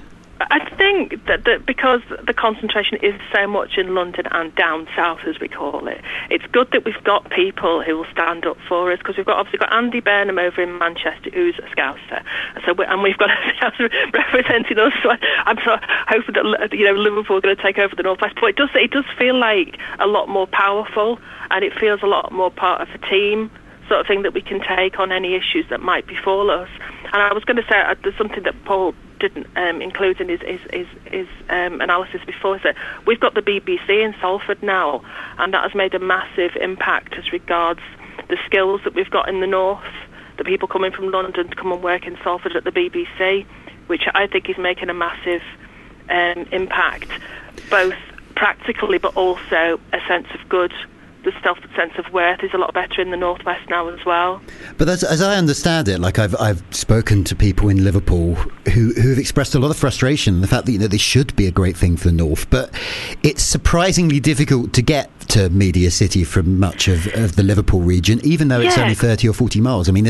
Think that, that because the concentration is so much in London and down south, as we call it, it's good that we've got people who will stand up for us because we've got obviously got Andy Burnham over in Manchester who's a Scouser, so and we've got a *laughs* Scouser *laughs* representing us. So I'm of hoping that you know Liverpool are going to take over the northwest, but it does it does feel like a lot more powerful and it feels a lot more part of a team sort of thing that we can take on any issues that might befall us. And I was going to say uh, there's something that Paul didn't um, include in his, his, his, his um, analysis before that we've got the BBC in Salford now, and that has made a massive impact as regards the skills that we've got in the north. The people coming from London to come and work in Salford at the BBC, which I think is making a massive um, impact, both practically but also a sense of good the self sense of worth is a lot better in the northwest now as well. But as, as I understand it, like I've I've spoken to people in Liverpool who who have expressed a lot of frustration the fact that you know this should be a great thing for the north, but it's surprisingly difficult to get to Media City from much of, of the Liverpool region, even though it's only thirty or forty miles. I mean,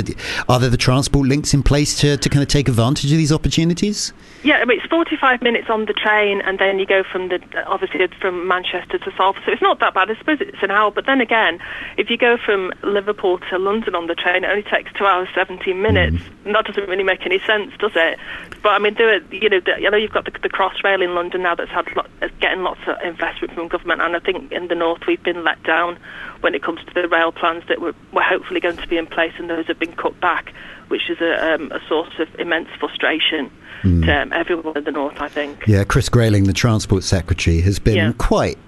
are there the transport links in place to to kind of take advantage of these opportunities? Yeah, I mean it's forty-five minutes on the train, and then you go from the obviously from Manchester to Salford, so it's not that bad. I suppose it's an hour, but then again, if you go from Liverpool to London on the train, it only takes two hours seventeen minutes. Mm. that doesn't really make any sense, does it? But I mean, it. You know, the, you know, you've got the, the Crossrail in London now that's had lot, getting lots of investment from government, and I think in the north we've been let down when it comes to the rail plans that were, were hopefully going to be in place, and those have been cut back, which is a, um, a source of immense frustration mm. to um, everyone in the north. I think. Yeah, Chris Grayling, the Transport Secretary, has been yeah. quite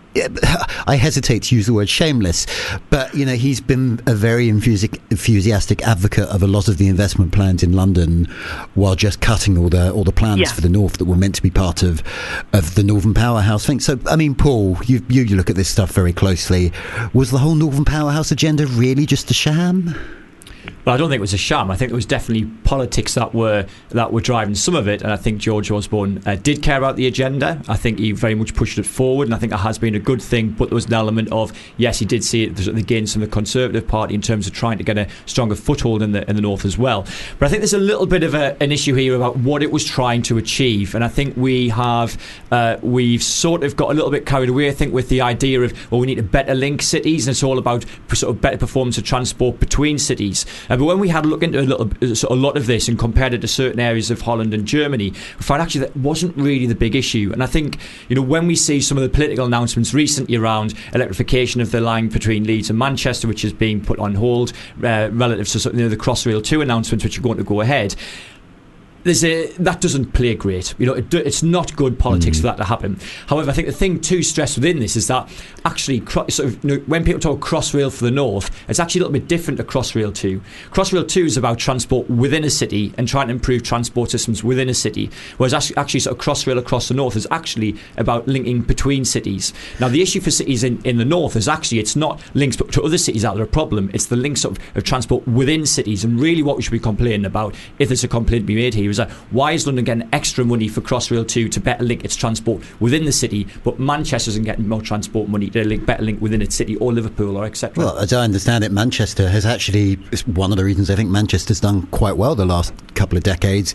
I hesitate to use the word shameless, but you know he's been a very enthusiastic advocate of a lot of the investment plans in London, while just cutting all the all the plans yeah. for the north that were meant to be part of of the Northern Powerhouse thing. So, I mean, Paul, you you look at this stuff very closely. Was the whole Northern Powerhouse agenda really just a sham? But I don't think it was a sham. I think it was definitely politics that were that were driving some of it, and I think George Osborne uh, did care about the agenda. I think he very much pushed it forward, and I think that has been a good thing. But there was an element of yes, he did see it against from the Conservative Party in terms of trying to get a stronger foothold in the in the north as well. But I think there's a little bit of a, an issue here about what it was trying to achieve, and I think we have uh, we've sort of got a little bit carried away. I think with the idea of well, we need to better link cities, and it's all about sort of better performance of transport between cities. Uh, but when we had a look into a, little, a lot of this and compared it to certain areas of Holland and Germany, we found actually that wasn't really the big issue. And I think you know when we see some of the political announcements recently around electrification of the line between Leeds and Manchester, which is being put on hold uh, relative to you know, the Crossrail 2 announcements, which are going to go ahead there's a that doesn't play great. You know, it, it's not good politics mm. for that to happen. However, I think the thing to stress within this is that actually, sort of, you know, when people talk Crossrail for the north, it's actually a little bit different to Crossrail two. Crossrail two is about transport within a city and trying to improve transport systems within a city, whereas actually, actually sort of Crossrail across the north is actually about linking between cities. Now, the issue for cities in, in the north is actually it's not links to other cities that are a problem. It's the links of, of transport within cities, and really what we should be complaining about if there's a complaint to be made here that why is London getting extra money for Crossrail 2 to better link its transport within the city, but Manchester isn't getting more transport money to link better link within its city or Liverpool or etc. Well, as I understand it, Manchester has actually it's one of the reasons I think Manchester's done quite well the last couple of decades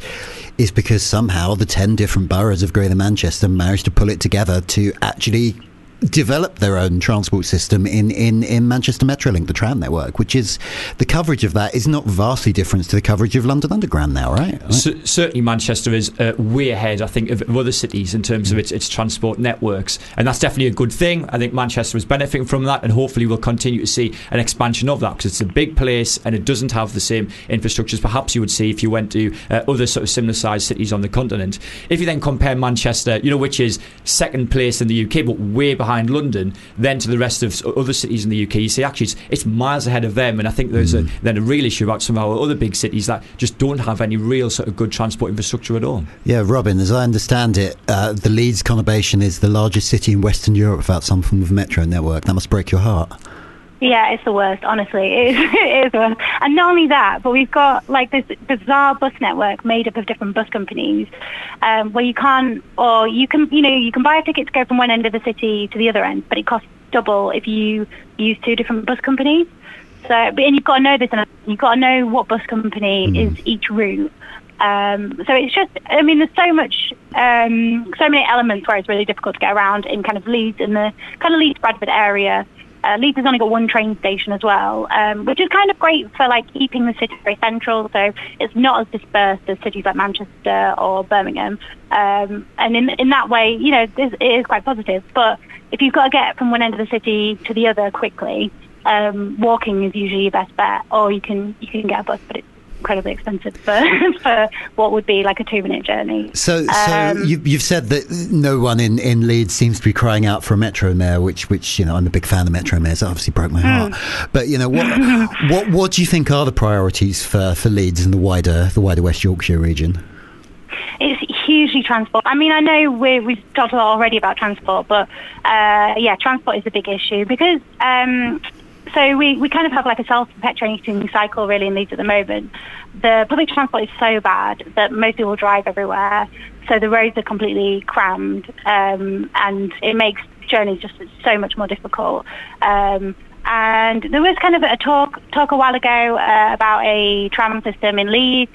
is because somehow the ten different boroughs of Greater Manchester managed to pull it together to actually developed their own transport system in, in, in Manchester Metrolink, the tram network, which is the coverage of that is not vastly different to the coverage of London Underground now, right? right? Certainly, Manchester is uh, way ahead, I think, of, other cities in terms of its, its transport networks, and that's definitely a good thing. I think Manchester is benefiting from that, and hopefully we'll continue to see an expansion of that because it's a big place and it doesn't have the same infrastructures perhaps you would see if you went to uh, other sort of similar sized cities on the continent. If you then compare Manchester, you know, which is second place in the UK but way behind London, then to the rest of other cities in the UK, you see actually it's, it's miles ahead of them, and I think there's mm. a, then a real issue about some of our other big cities that just don't have any real sort of good transport infrastructure at all. Yeah, Robin, as I understand it, uh, the Leeds conurbation is the largest city in Western Europe without some form of metro network. That must break your heart. Yeah, it's the worst, honestly. *laughs* It is, it is worst. And not only that, but we've got like this bizarre bus network made up of different bus companies um, where you can't, or you can, you know, you can buy a ticket to go from one end of the city to the other end, but it costs double if you use two different bus companies. So, but, and you've got to know this, and you've got to know what bus company mm. is each route. Um, so it's just, I mean, there's so much, um, so many elements where it's really difficult to get around in kind of Leeds, in the kind of Leeds Bradford area. Uh, Leeds has only got one train station as well, um, which is kind of great for like keeping the city very central. So it's not as dispersed as cities like Manchester or Birmingham. Um, and in in that way, you know, it is quite positive. But if you've got to get from one end of the city to the other quickly, um, walking is usually your best bet, or you can you can get a bus, but it's incredibly expensive for, *laughs* for what would be like a two minute journey. So, so um, you, you've said that no one in, in Leeds seems to be crying out for a metro mayor, which which you know I'm a big fan of metro mayors. It obviously broke my heart. Mm. But you know what *laughs* what what do you think are the priorities for, for Leeds and the wider the wider West Yorkshire region? It's hugely transport. I mean, I know we we've talked a lot already about transport, but uh, yeah, transport is a big issue because um, so we, we kind of have like a self-perpetuating cycle really in Leeds at the moment. The public transport is so bad that most people drive everywhere. So the roads are completely crammed um, and it makes journeys just so much more difficult. Um, and there was kind of a talk talk a while ago uh, about a tram system in Leeds,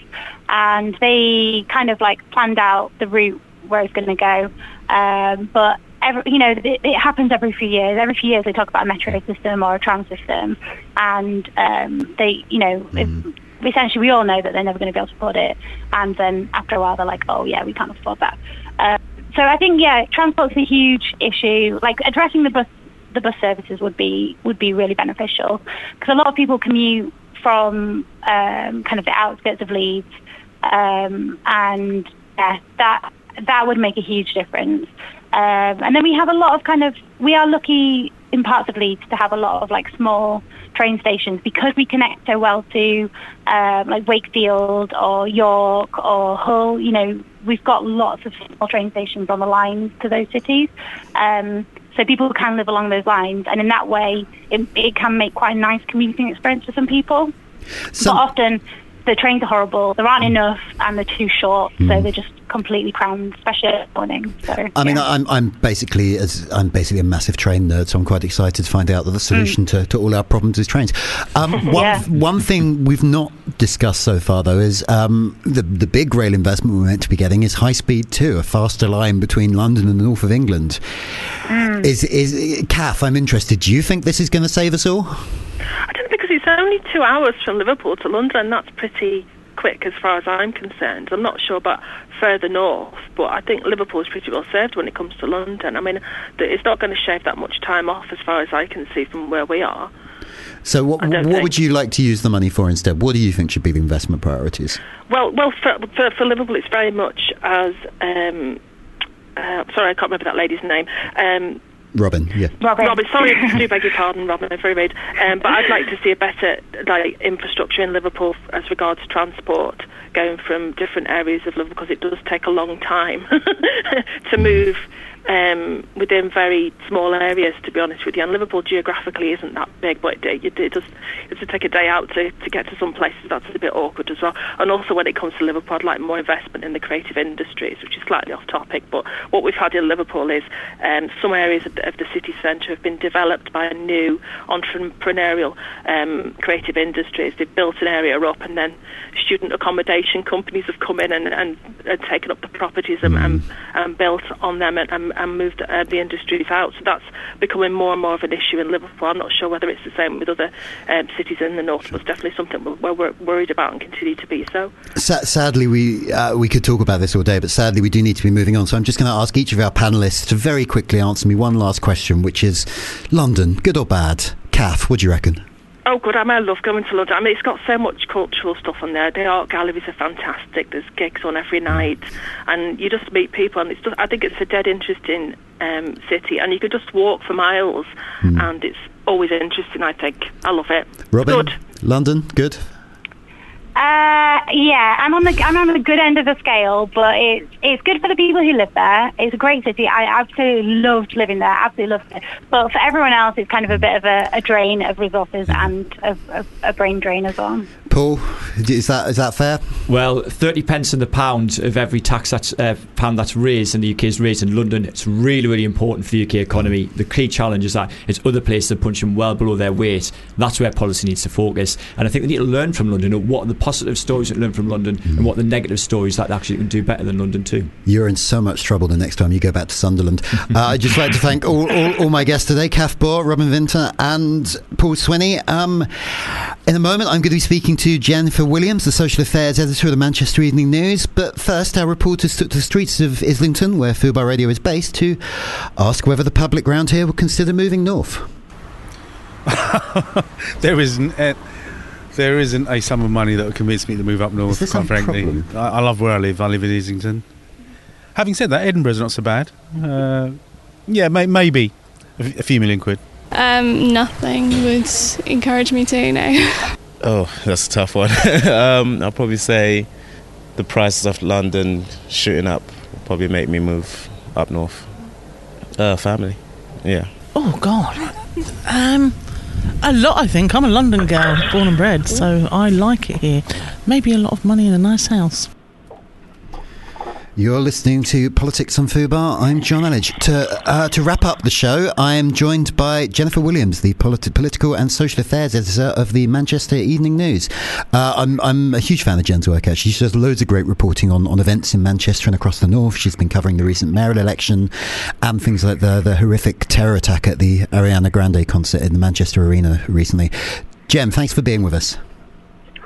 and they kind of like planned out the route where it's going to go. Um, but every, you know, it, it, happens every few years. Every few years they talk about a metro system or a tram system, and um, they, you know, mm. essentially we all know that they're never going to be able to afford it. And then after a while they're like, oh yeah, we can't afford that. Uh, so I think yeah, transport's a huge issue. Like addressing the bus the bus services would be would be really beneficial because a lot of people commute from um, kind of the outskirts of Leeds, um, and yeah, that that would make a huge difference. Um, and then we have a lot of kind of, we are lucky in parts of Leeds to have a lot of like small train stations because we connect so well to um, like Wakefield or York or Hull. You know, we've got lots of small train stations on the lines to those cities. Um, so people can live along those lines. And in that way, it, it can make quite a nice commuting experience for some people. Some- but often the trains are horrible. There aren't enough, and they're too short, mm. so they're just completely crammed, especially in the morning. So, I yeah. mean, I'm, I'm basically as I'm basically a massive train nerd, so I'm quite excited to find out that the solution mm. to, to all our problems is trains. Um, *laughs* one, yeah. one thing we've not discussed so far, though, is um, the the big rail investment we're meant to be getting is High Speed Two, a faster line between London and the north of England. Mm. Is is Kath? I'm interested. Do you think this is going to save us all? I don't because it's only two hours from Liverpool to London. That's pretty quick as far as I'm concerned. I'm not sure about further north, but I think Liverpool is pretty well served when it comes to London. I mean, it's not going to shave that much time off as far as I can see from where we are. So, what, what would you like to use the money for instead? What do you think should be the investment priorities? Well, well, for, for, for Liverpool, it's very much as um, uh, sorry, I can't remember that lady's name. Um, Robin, yeah. Robin, Robin sorry, I *laughs* do beg your pardon, Robin, I'm very rude. Um, but I'd like to see a better like infrastructure in Liverpool as regards transport going from different areas of Liverpool because it does take a long time *laughs* to move um, within very small areas, to be honest with you. And Liverpool geographically isn't that big, but it, it, it does it does take a day out to, to get to some places. That's a bit awkward as well. And also, when it comes to Liverpool, I'd like more investment in the creative industries, which is slightly off topic. But what we've had in Liverpool is um, some areas of the, of the city centre have been developed by a new entrepreneurial um, creative industries. They've built an area up, and then student accommodation companies have come in and, and, and taken up the properties and, mm. and, and built on them and, and moved uh, the industries out. So that's becoming more and more of an issue in Liverpool. I'm not sure whether it's the same with other um, cities in the north, but it's definitely something we're, we're worried about and continue to be so. Sa- sadly, we uh, we could talk about this all day, but sadly, we do need to be moving on. So I'm just going to ask each of our panelists to very quickly answer me one last question, which is London, good or bad? Kath, what do you reckon? Oh, good. I, mean, I love going to London. I mean, it's got so much cultural stuff on there. The art galleries are fantastic. There's gigs on every night, and you just meet people. And it's just, I think it's a dead interesting um, city, and you could just walk for miles, mm. and it's always interesting. I think I love it. Robin, good. London, good. Uh, yeah, I'm on the I'm on the good end of the scale, but it's it's good for the people who live there. It's a great city. I absolutely loved living there. Absolutely loved it. But for everyone else, it's kind of a bit of a, a drain of resources and a, a, a brain drain as well. Paul, is that is that fair? Well, thirty pence in the pound of every tax that's uh, pound that's raised in the UK is raised in London. It's really really important for the UK economy. The key challenge is that it's other places are punching well below their weight. That's where policy needs to focus. And I think we need to learn from London. What are the positive stories that learn from London, mm. and what the negative stories that actually can do better than London too. You're in so much trouble the next time you go back to Sunderland. *laughs* uh, I'd just like to thank all, all, all, my guests today: Kath Boer, Robin Vinter, and Paul Swinney. Um, in a moment, I'm going to be speaking to Jennifer Williams, the social affairs editor of the Manchester Evening News. But first, our reporters took to the streets of Islington, where Fubar Radio is based, to ask whether the public round here would consider moving north. *laughs* there isn't. Uh, there isn't a sum of money that would convince me to move up north. Quite frankly, I, I, love where I live. I live in Islington. Having said that, Edinburgh's not so bad. Uh, yeah, may, maybe a, f- a few million quid. Um, nothing would encourage me to now. *laughs* Oh, that's a tough one. *laughs* um, I'll probably say the prices of London shooting up will probably make me move up north. Uh, family, yeah. Oh God. Um, a lot, I think. I'm a London girl, born and bred, so I like it here. Maybe a lot of money in a nice house. You're listening to Politics on Fubar. I'm John Elledge. To, uh, to wrap up the show, I am joined by Jennifer Williams, the politi- political and social affairs editor of the Manchester Evening News. Uh, I'm, I'm a huge fan of Jen's work, actually. She does loads of great reporting on, on events in Manchester and across the north. She's been covering the recent mayoral election and things like the, the horrific terror attack at the Ariana Grande concert in the Manchester Arena recently. Jen, thanks for being with us.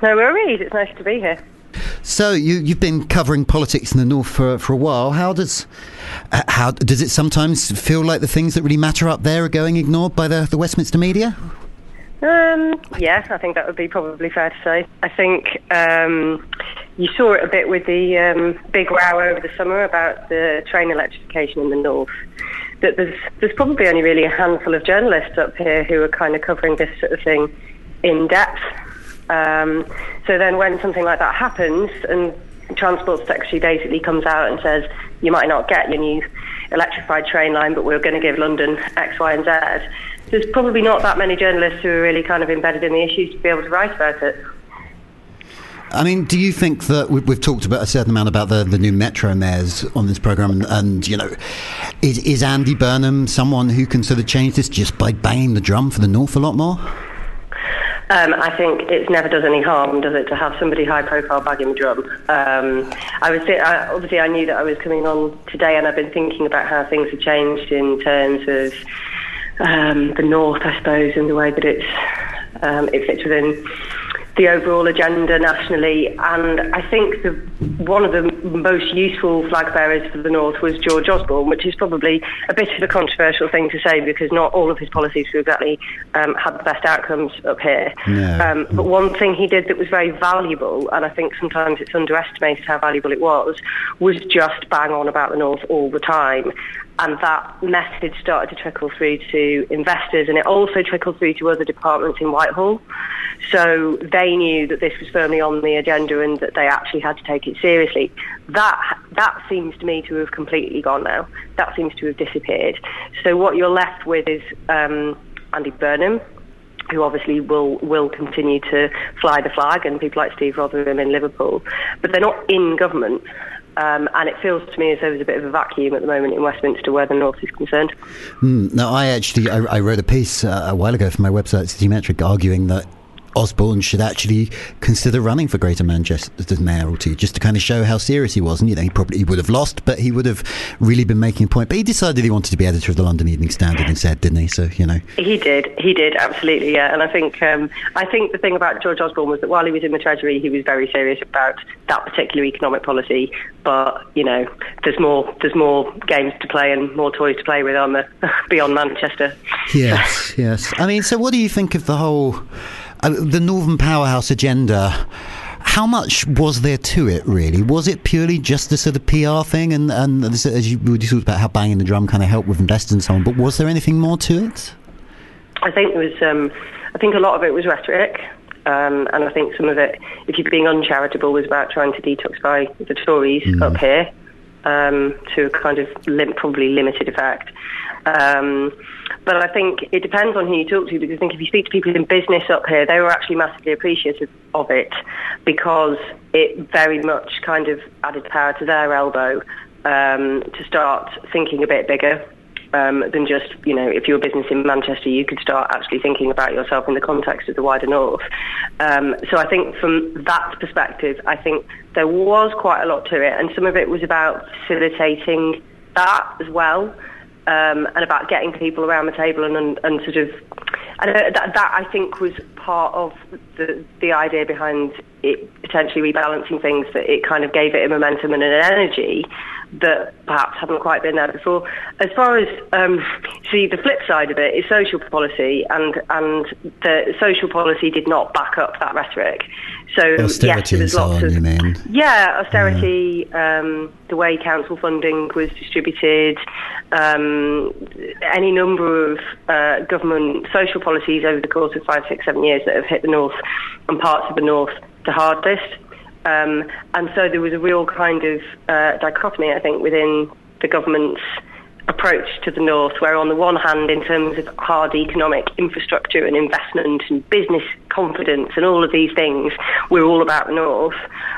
No worries. It's nice to be here. So you you've been covering politics in the north for for a while. How does how does it sometimes feel like the things that really matter up there are going ignored by the the Westminster media? Um, yeah, I think that would be probably fair to say. I think um, you saw it a bit with the um, big row over the summer about the train electrification in the north. That there's there's probably only really a handful of journalists up here who are kind of covering this sort of thing in depth um, so then when something like that happens and Transport Secretary basically comes out and says, you might not get your new electrified train line, but we're going to give London X, Y, and Z. There's probably not that many journalists who are really kind of embedded in the issues to be able to write about it. I mean, do you think that we've, we've, talked about a certain amount about the, the new metro mayors on this program, and, and, you know, is, is Andy Burnham someone who can sort of change this just by banging the drum for the north a lot more? Um, I think it never does any harm, does it, to have somebody high profile bagging drum? Um, I was I, obviously I knew that I was coming on today, and I've been thinking about how things have changed in terms of um, the north, I suppose, and the way that it's um, it fits within the overall agenda nationally. And I think the, one of the most useful flag bearers for the North was George Osborne, which is probably a bit of a controversial thing to say because not all of his policies were exactly um, had the best outcomes up here. Um, but one thing he did that was very valuable, and I think sometimes it's underestimated how valuable it was, was just bang on about the North all the time and that message started to trickle through to investors and it also trickled through to other departments in Whitehall. So they knew that this was firmly on the agenda and that they actually had to take it seriously. That that seems to me to have completely gone now. That seems to have disappeared. So what you're left with is um, Andy Burnham, who obviously will will continue to fly the flag, and people like Steve Rotheram in Liverpool, but they're not in government. Um, and it feels to me as though there's a bit of a vacuum at the moment in Westminster where the North is concerned. Mm, now, I actually I, I wrote a piece uh, a while ago for my website, Citymetric, arguing that Osborne should actually consider running for Greater Manchester's mayoralty, just to kind of show how serious he was. And you know, he probably he would have lost, but he would have really been making a point. But he decided he wanted to be editor of the London Evening Standard instead, didn't he? So you know, He did, he did, absolutely, yeah. And I think, um, I think the thing about George Osborne was that while he was in the Treasury, he was very serious about that particular economic policy. But you know, there's more, there's more games to play and more toys to play with on the *laughs* beyond Manchester. Yes, yes. I mean, so what do you think of the whole uh, the Northern Powerhouse agenda? How much was there to it, really? Was it purely just a sort of PR thing, and and this, as you we talked about how banging the drum kind of helped with investors and so on? But was there anything more to it? I think there was, um, I think a lot of it was rhetoric. Um, and I think some of it, if you're being uncharitable, was about trying to detoxify the Tories up here um, to a kind of lim- probably limited effect. Um, but I think it depends on who you talk to because I think if you speak to people in business up here, they were actually massively appreciative of it because it very much kind of added power to their elbow um, to start thinking a bit bigger um, than just, you know, if you're a business in Manchester, you could start actually thinking about yourself in the context of the wider north. Um, so I think from that perspective, I think there was quite a lot to it, and some of it was about facilitating that as well. Um, and about getting people around the table and, and, and sort of, and uh, that, that I think was part of the, the idea behind it potentially rebalancing things, that it kind of gave it a momentum and an energy that perhaps haven't quite been there before. As far as um, see the flip side of it is social policy, and and the social policy did not back up that rhetoric. So yes, Austerity and there's so lots on, of yeah, austerity, um, the way council funding was distributed, um, any number of uh, government social policies over the course of five, six, seven years that have hit the north and parts of the north the hardest. Um, and so there was a real kind of uh, dichotomy, I think, within the government's approach to the north, where on the one hand, in terms of hard economic infrastructure and investment and business confidence and all of these things, we're all about the north,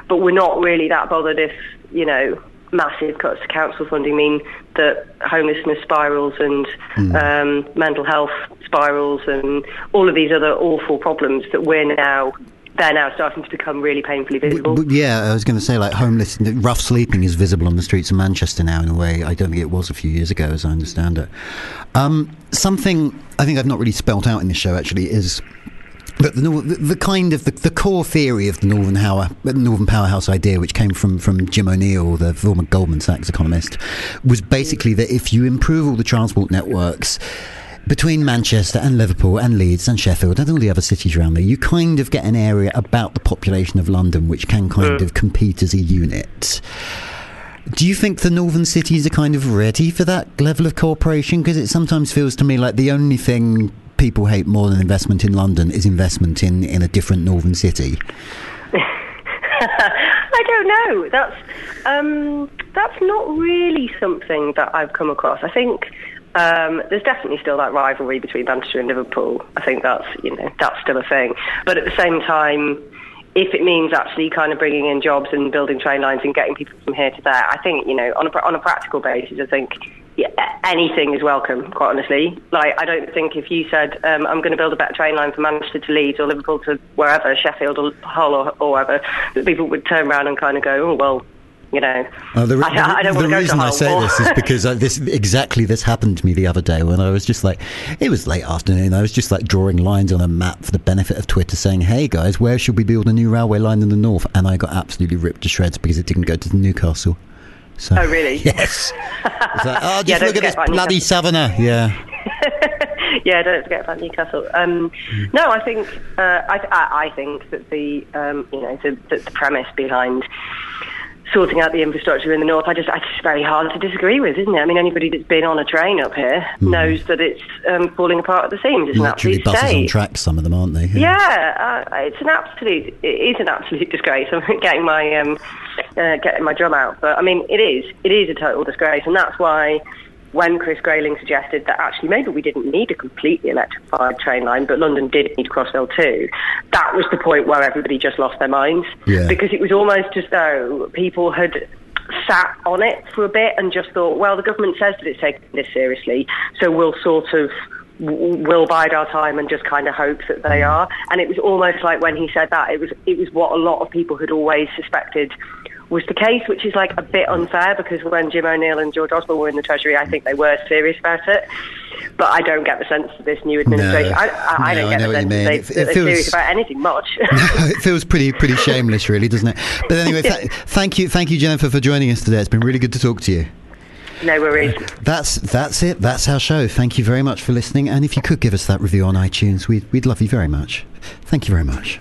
but we're not really that bothered if, you know, massive cuts to council funding mean that homelessness spirals and um, mental health spirals and all of these other awful problems that we're now they're now starting to become really painfully visible. But yeah, I was going to say like homeless, rough sleeping is visible on the streets of Manchester now in a way I don't think it was a few years ago, as I understand it. Um, something I think I've not really spelt out in this show actually is. But the, the, kind of the, the core theory of the Northern, Power, Northern Powerhouse idea, which came from, from Jim O'Neill, the former Goldman Sachs economist, was basically that if you improve all the transport networks, between Manchester and Liverpool and Leeds and Sheffield and all the other cities around there, you kind of get an area about the population of London which can kind of compete as a unit. Do you think the northern cities are kind of ready for that level of cooperation? Because it sometimes feels to me like the only thing people hate more than investment in London is investment in, in a different northern city. *laughs* I don't know. That's um, that's not really something that I've come across. I think um, there's definitely still that rivalry between Manchester and Liverpool. I think that's you know that's still a thing. But at the same time, if it means actually kind of bringing in jobs and building train lines and getting people from here to there, I think you know on a on a practical basis, I think. Yeah, anything is welcome, quite honestly. Like, I don't think if you said, um, I'm going to build a better train line from Manchester to Leeds or Liverpool to wherever, Sheffield or Hull or, or wherever, that people would turn around and kind of go, oh, well, you know, Uh, the re- I, I don't the want to go reason I say this is because uh, this exactly this happened to me the other day when I was just like, it was late afternoon. I was just like drawing lines on a map for the benefit of Twitter, saying, "Hey guys, where should we build a new railway line in the north?" And I got absolutely ripped to shreds because it didn't go to Newcastle. So Oh, really? *laughs* yes. Like, oh, *laughs* just Yeah, look at this bloody southerner. Yeah. *laughs* yeah, don't forget about Newcastle. Um, No, I think uh, I, I, I think that the um, you know the, the, the premise behind sorting out the infrastructure in the north, I just I just very hard to disagree with, isn't it? I mean, anybody that's been on a train up here knows that it's um, falling apart at the seams. It's an Literally absolute buses on state. tracks. Some of them aren't they? Yeah, uh, it's an absolute. It is an absolute *laughs* disgrace. I'm *laughs* getting my um, uh, getting my drum out, but I mean, it is. It is a total disgrace, and that's why when Chris Grayling suggested that actually maybe we didn't need a completely electrified train line, but London did need Crossrail 2, that was the point where everybody just lost their minds Yeah. because it was almost as though people had sat on it for a bit and just thought, well, the government says that it's taking this seriously, so we'll sort of will bide our time and just kind of hope that they are. And it was almost like when he said that, it was it was what a lot of people had always suspected was the case, which is like a bit unfair because when Jim O'Neill and George Osborne were in the Treasury, I think they were serious about it. But I don't get the sense that this new administration. No. I, I, I No, don't I get know the sense that, they, It- that it they're feels- serious about anything much. *laughs* it feels pretty pretty shameless, really, doesn't it? But anyway, th- *laughs* thank you, thank you, Jennifer, for joining us today. It's been really good to talk to you. no worries. Uh, that's that's it. That's our show. Thank you very much for listening. And if you could give us that review on iTunes, we'd we'd love you very much. Thank you very much.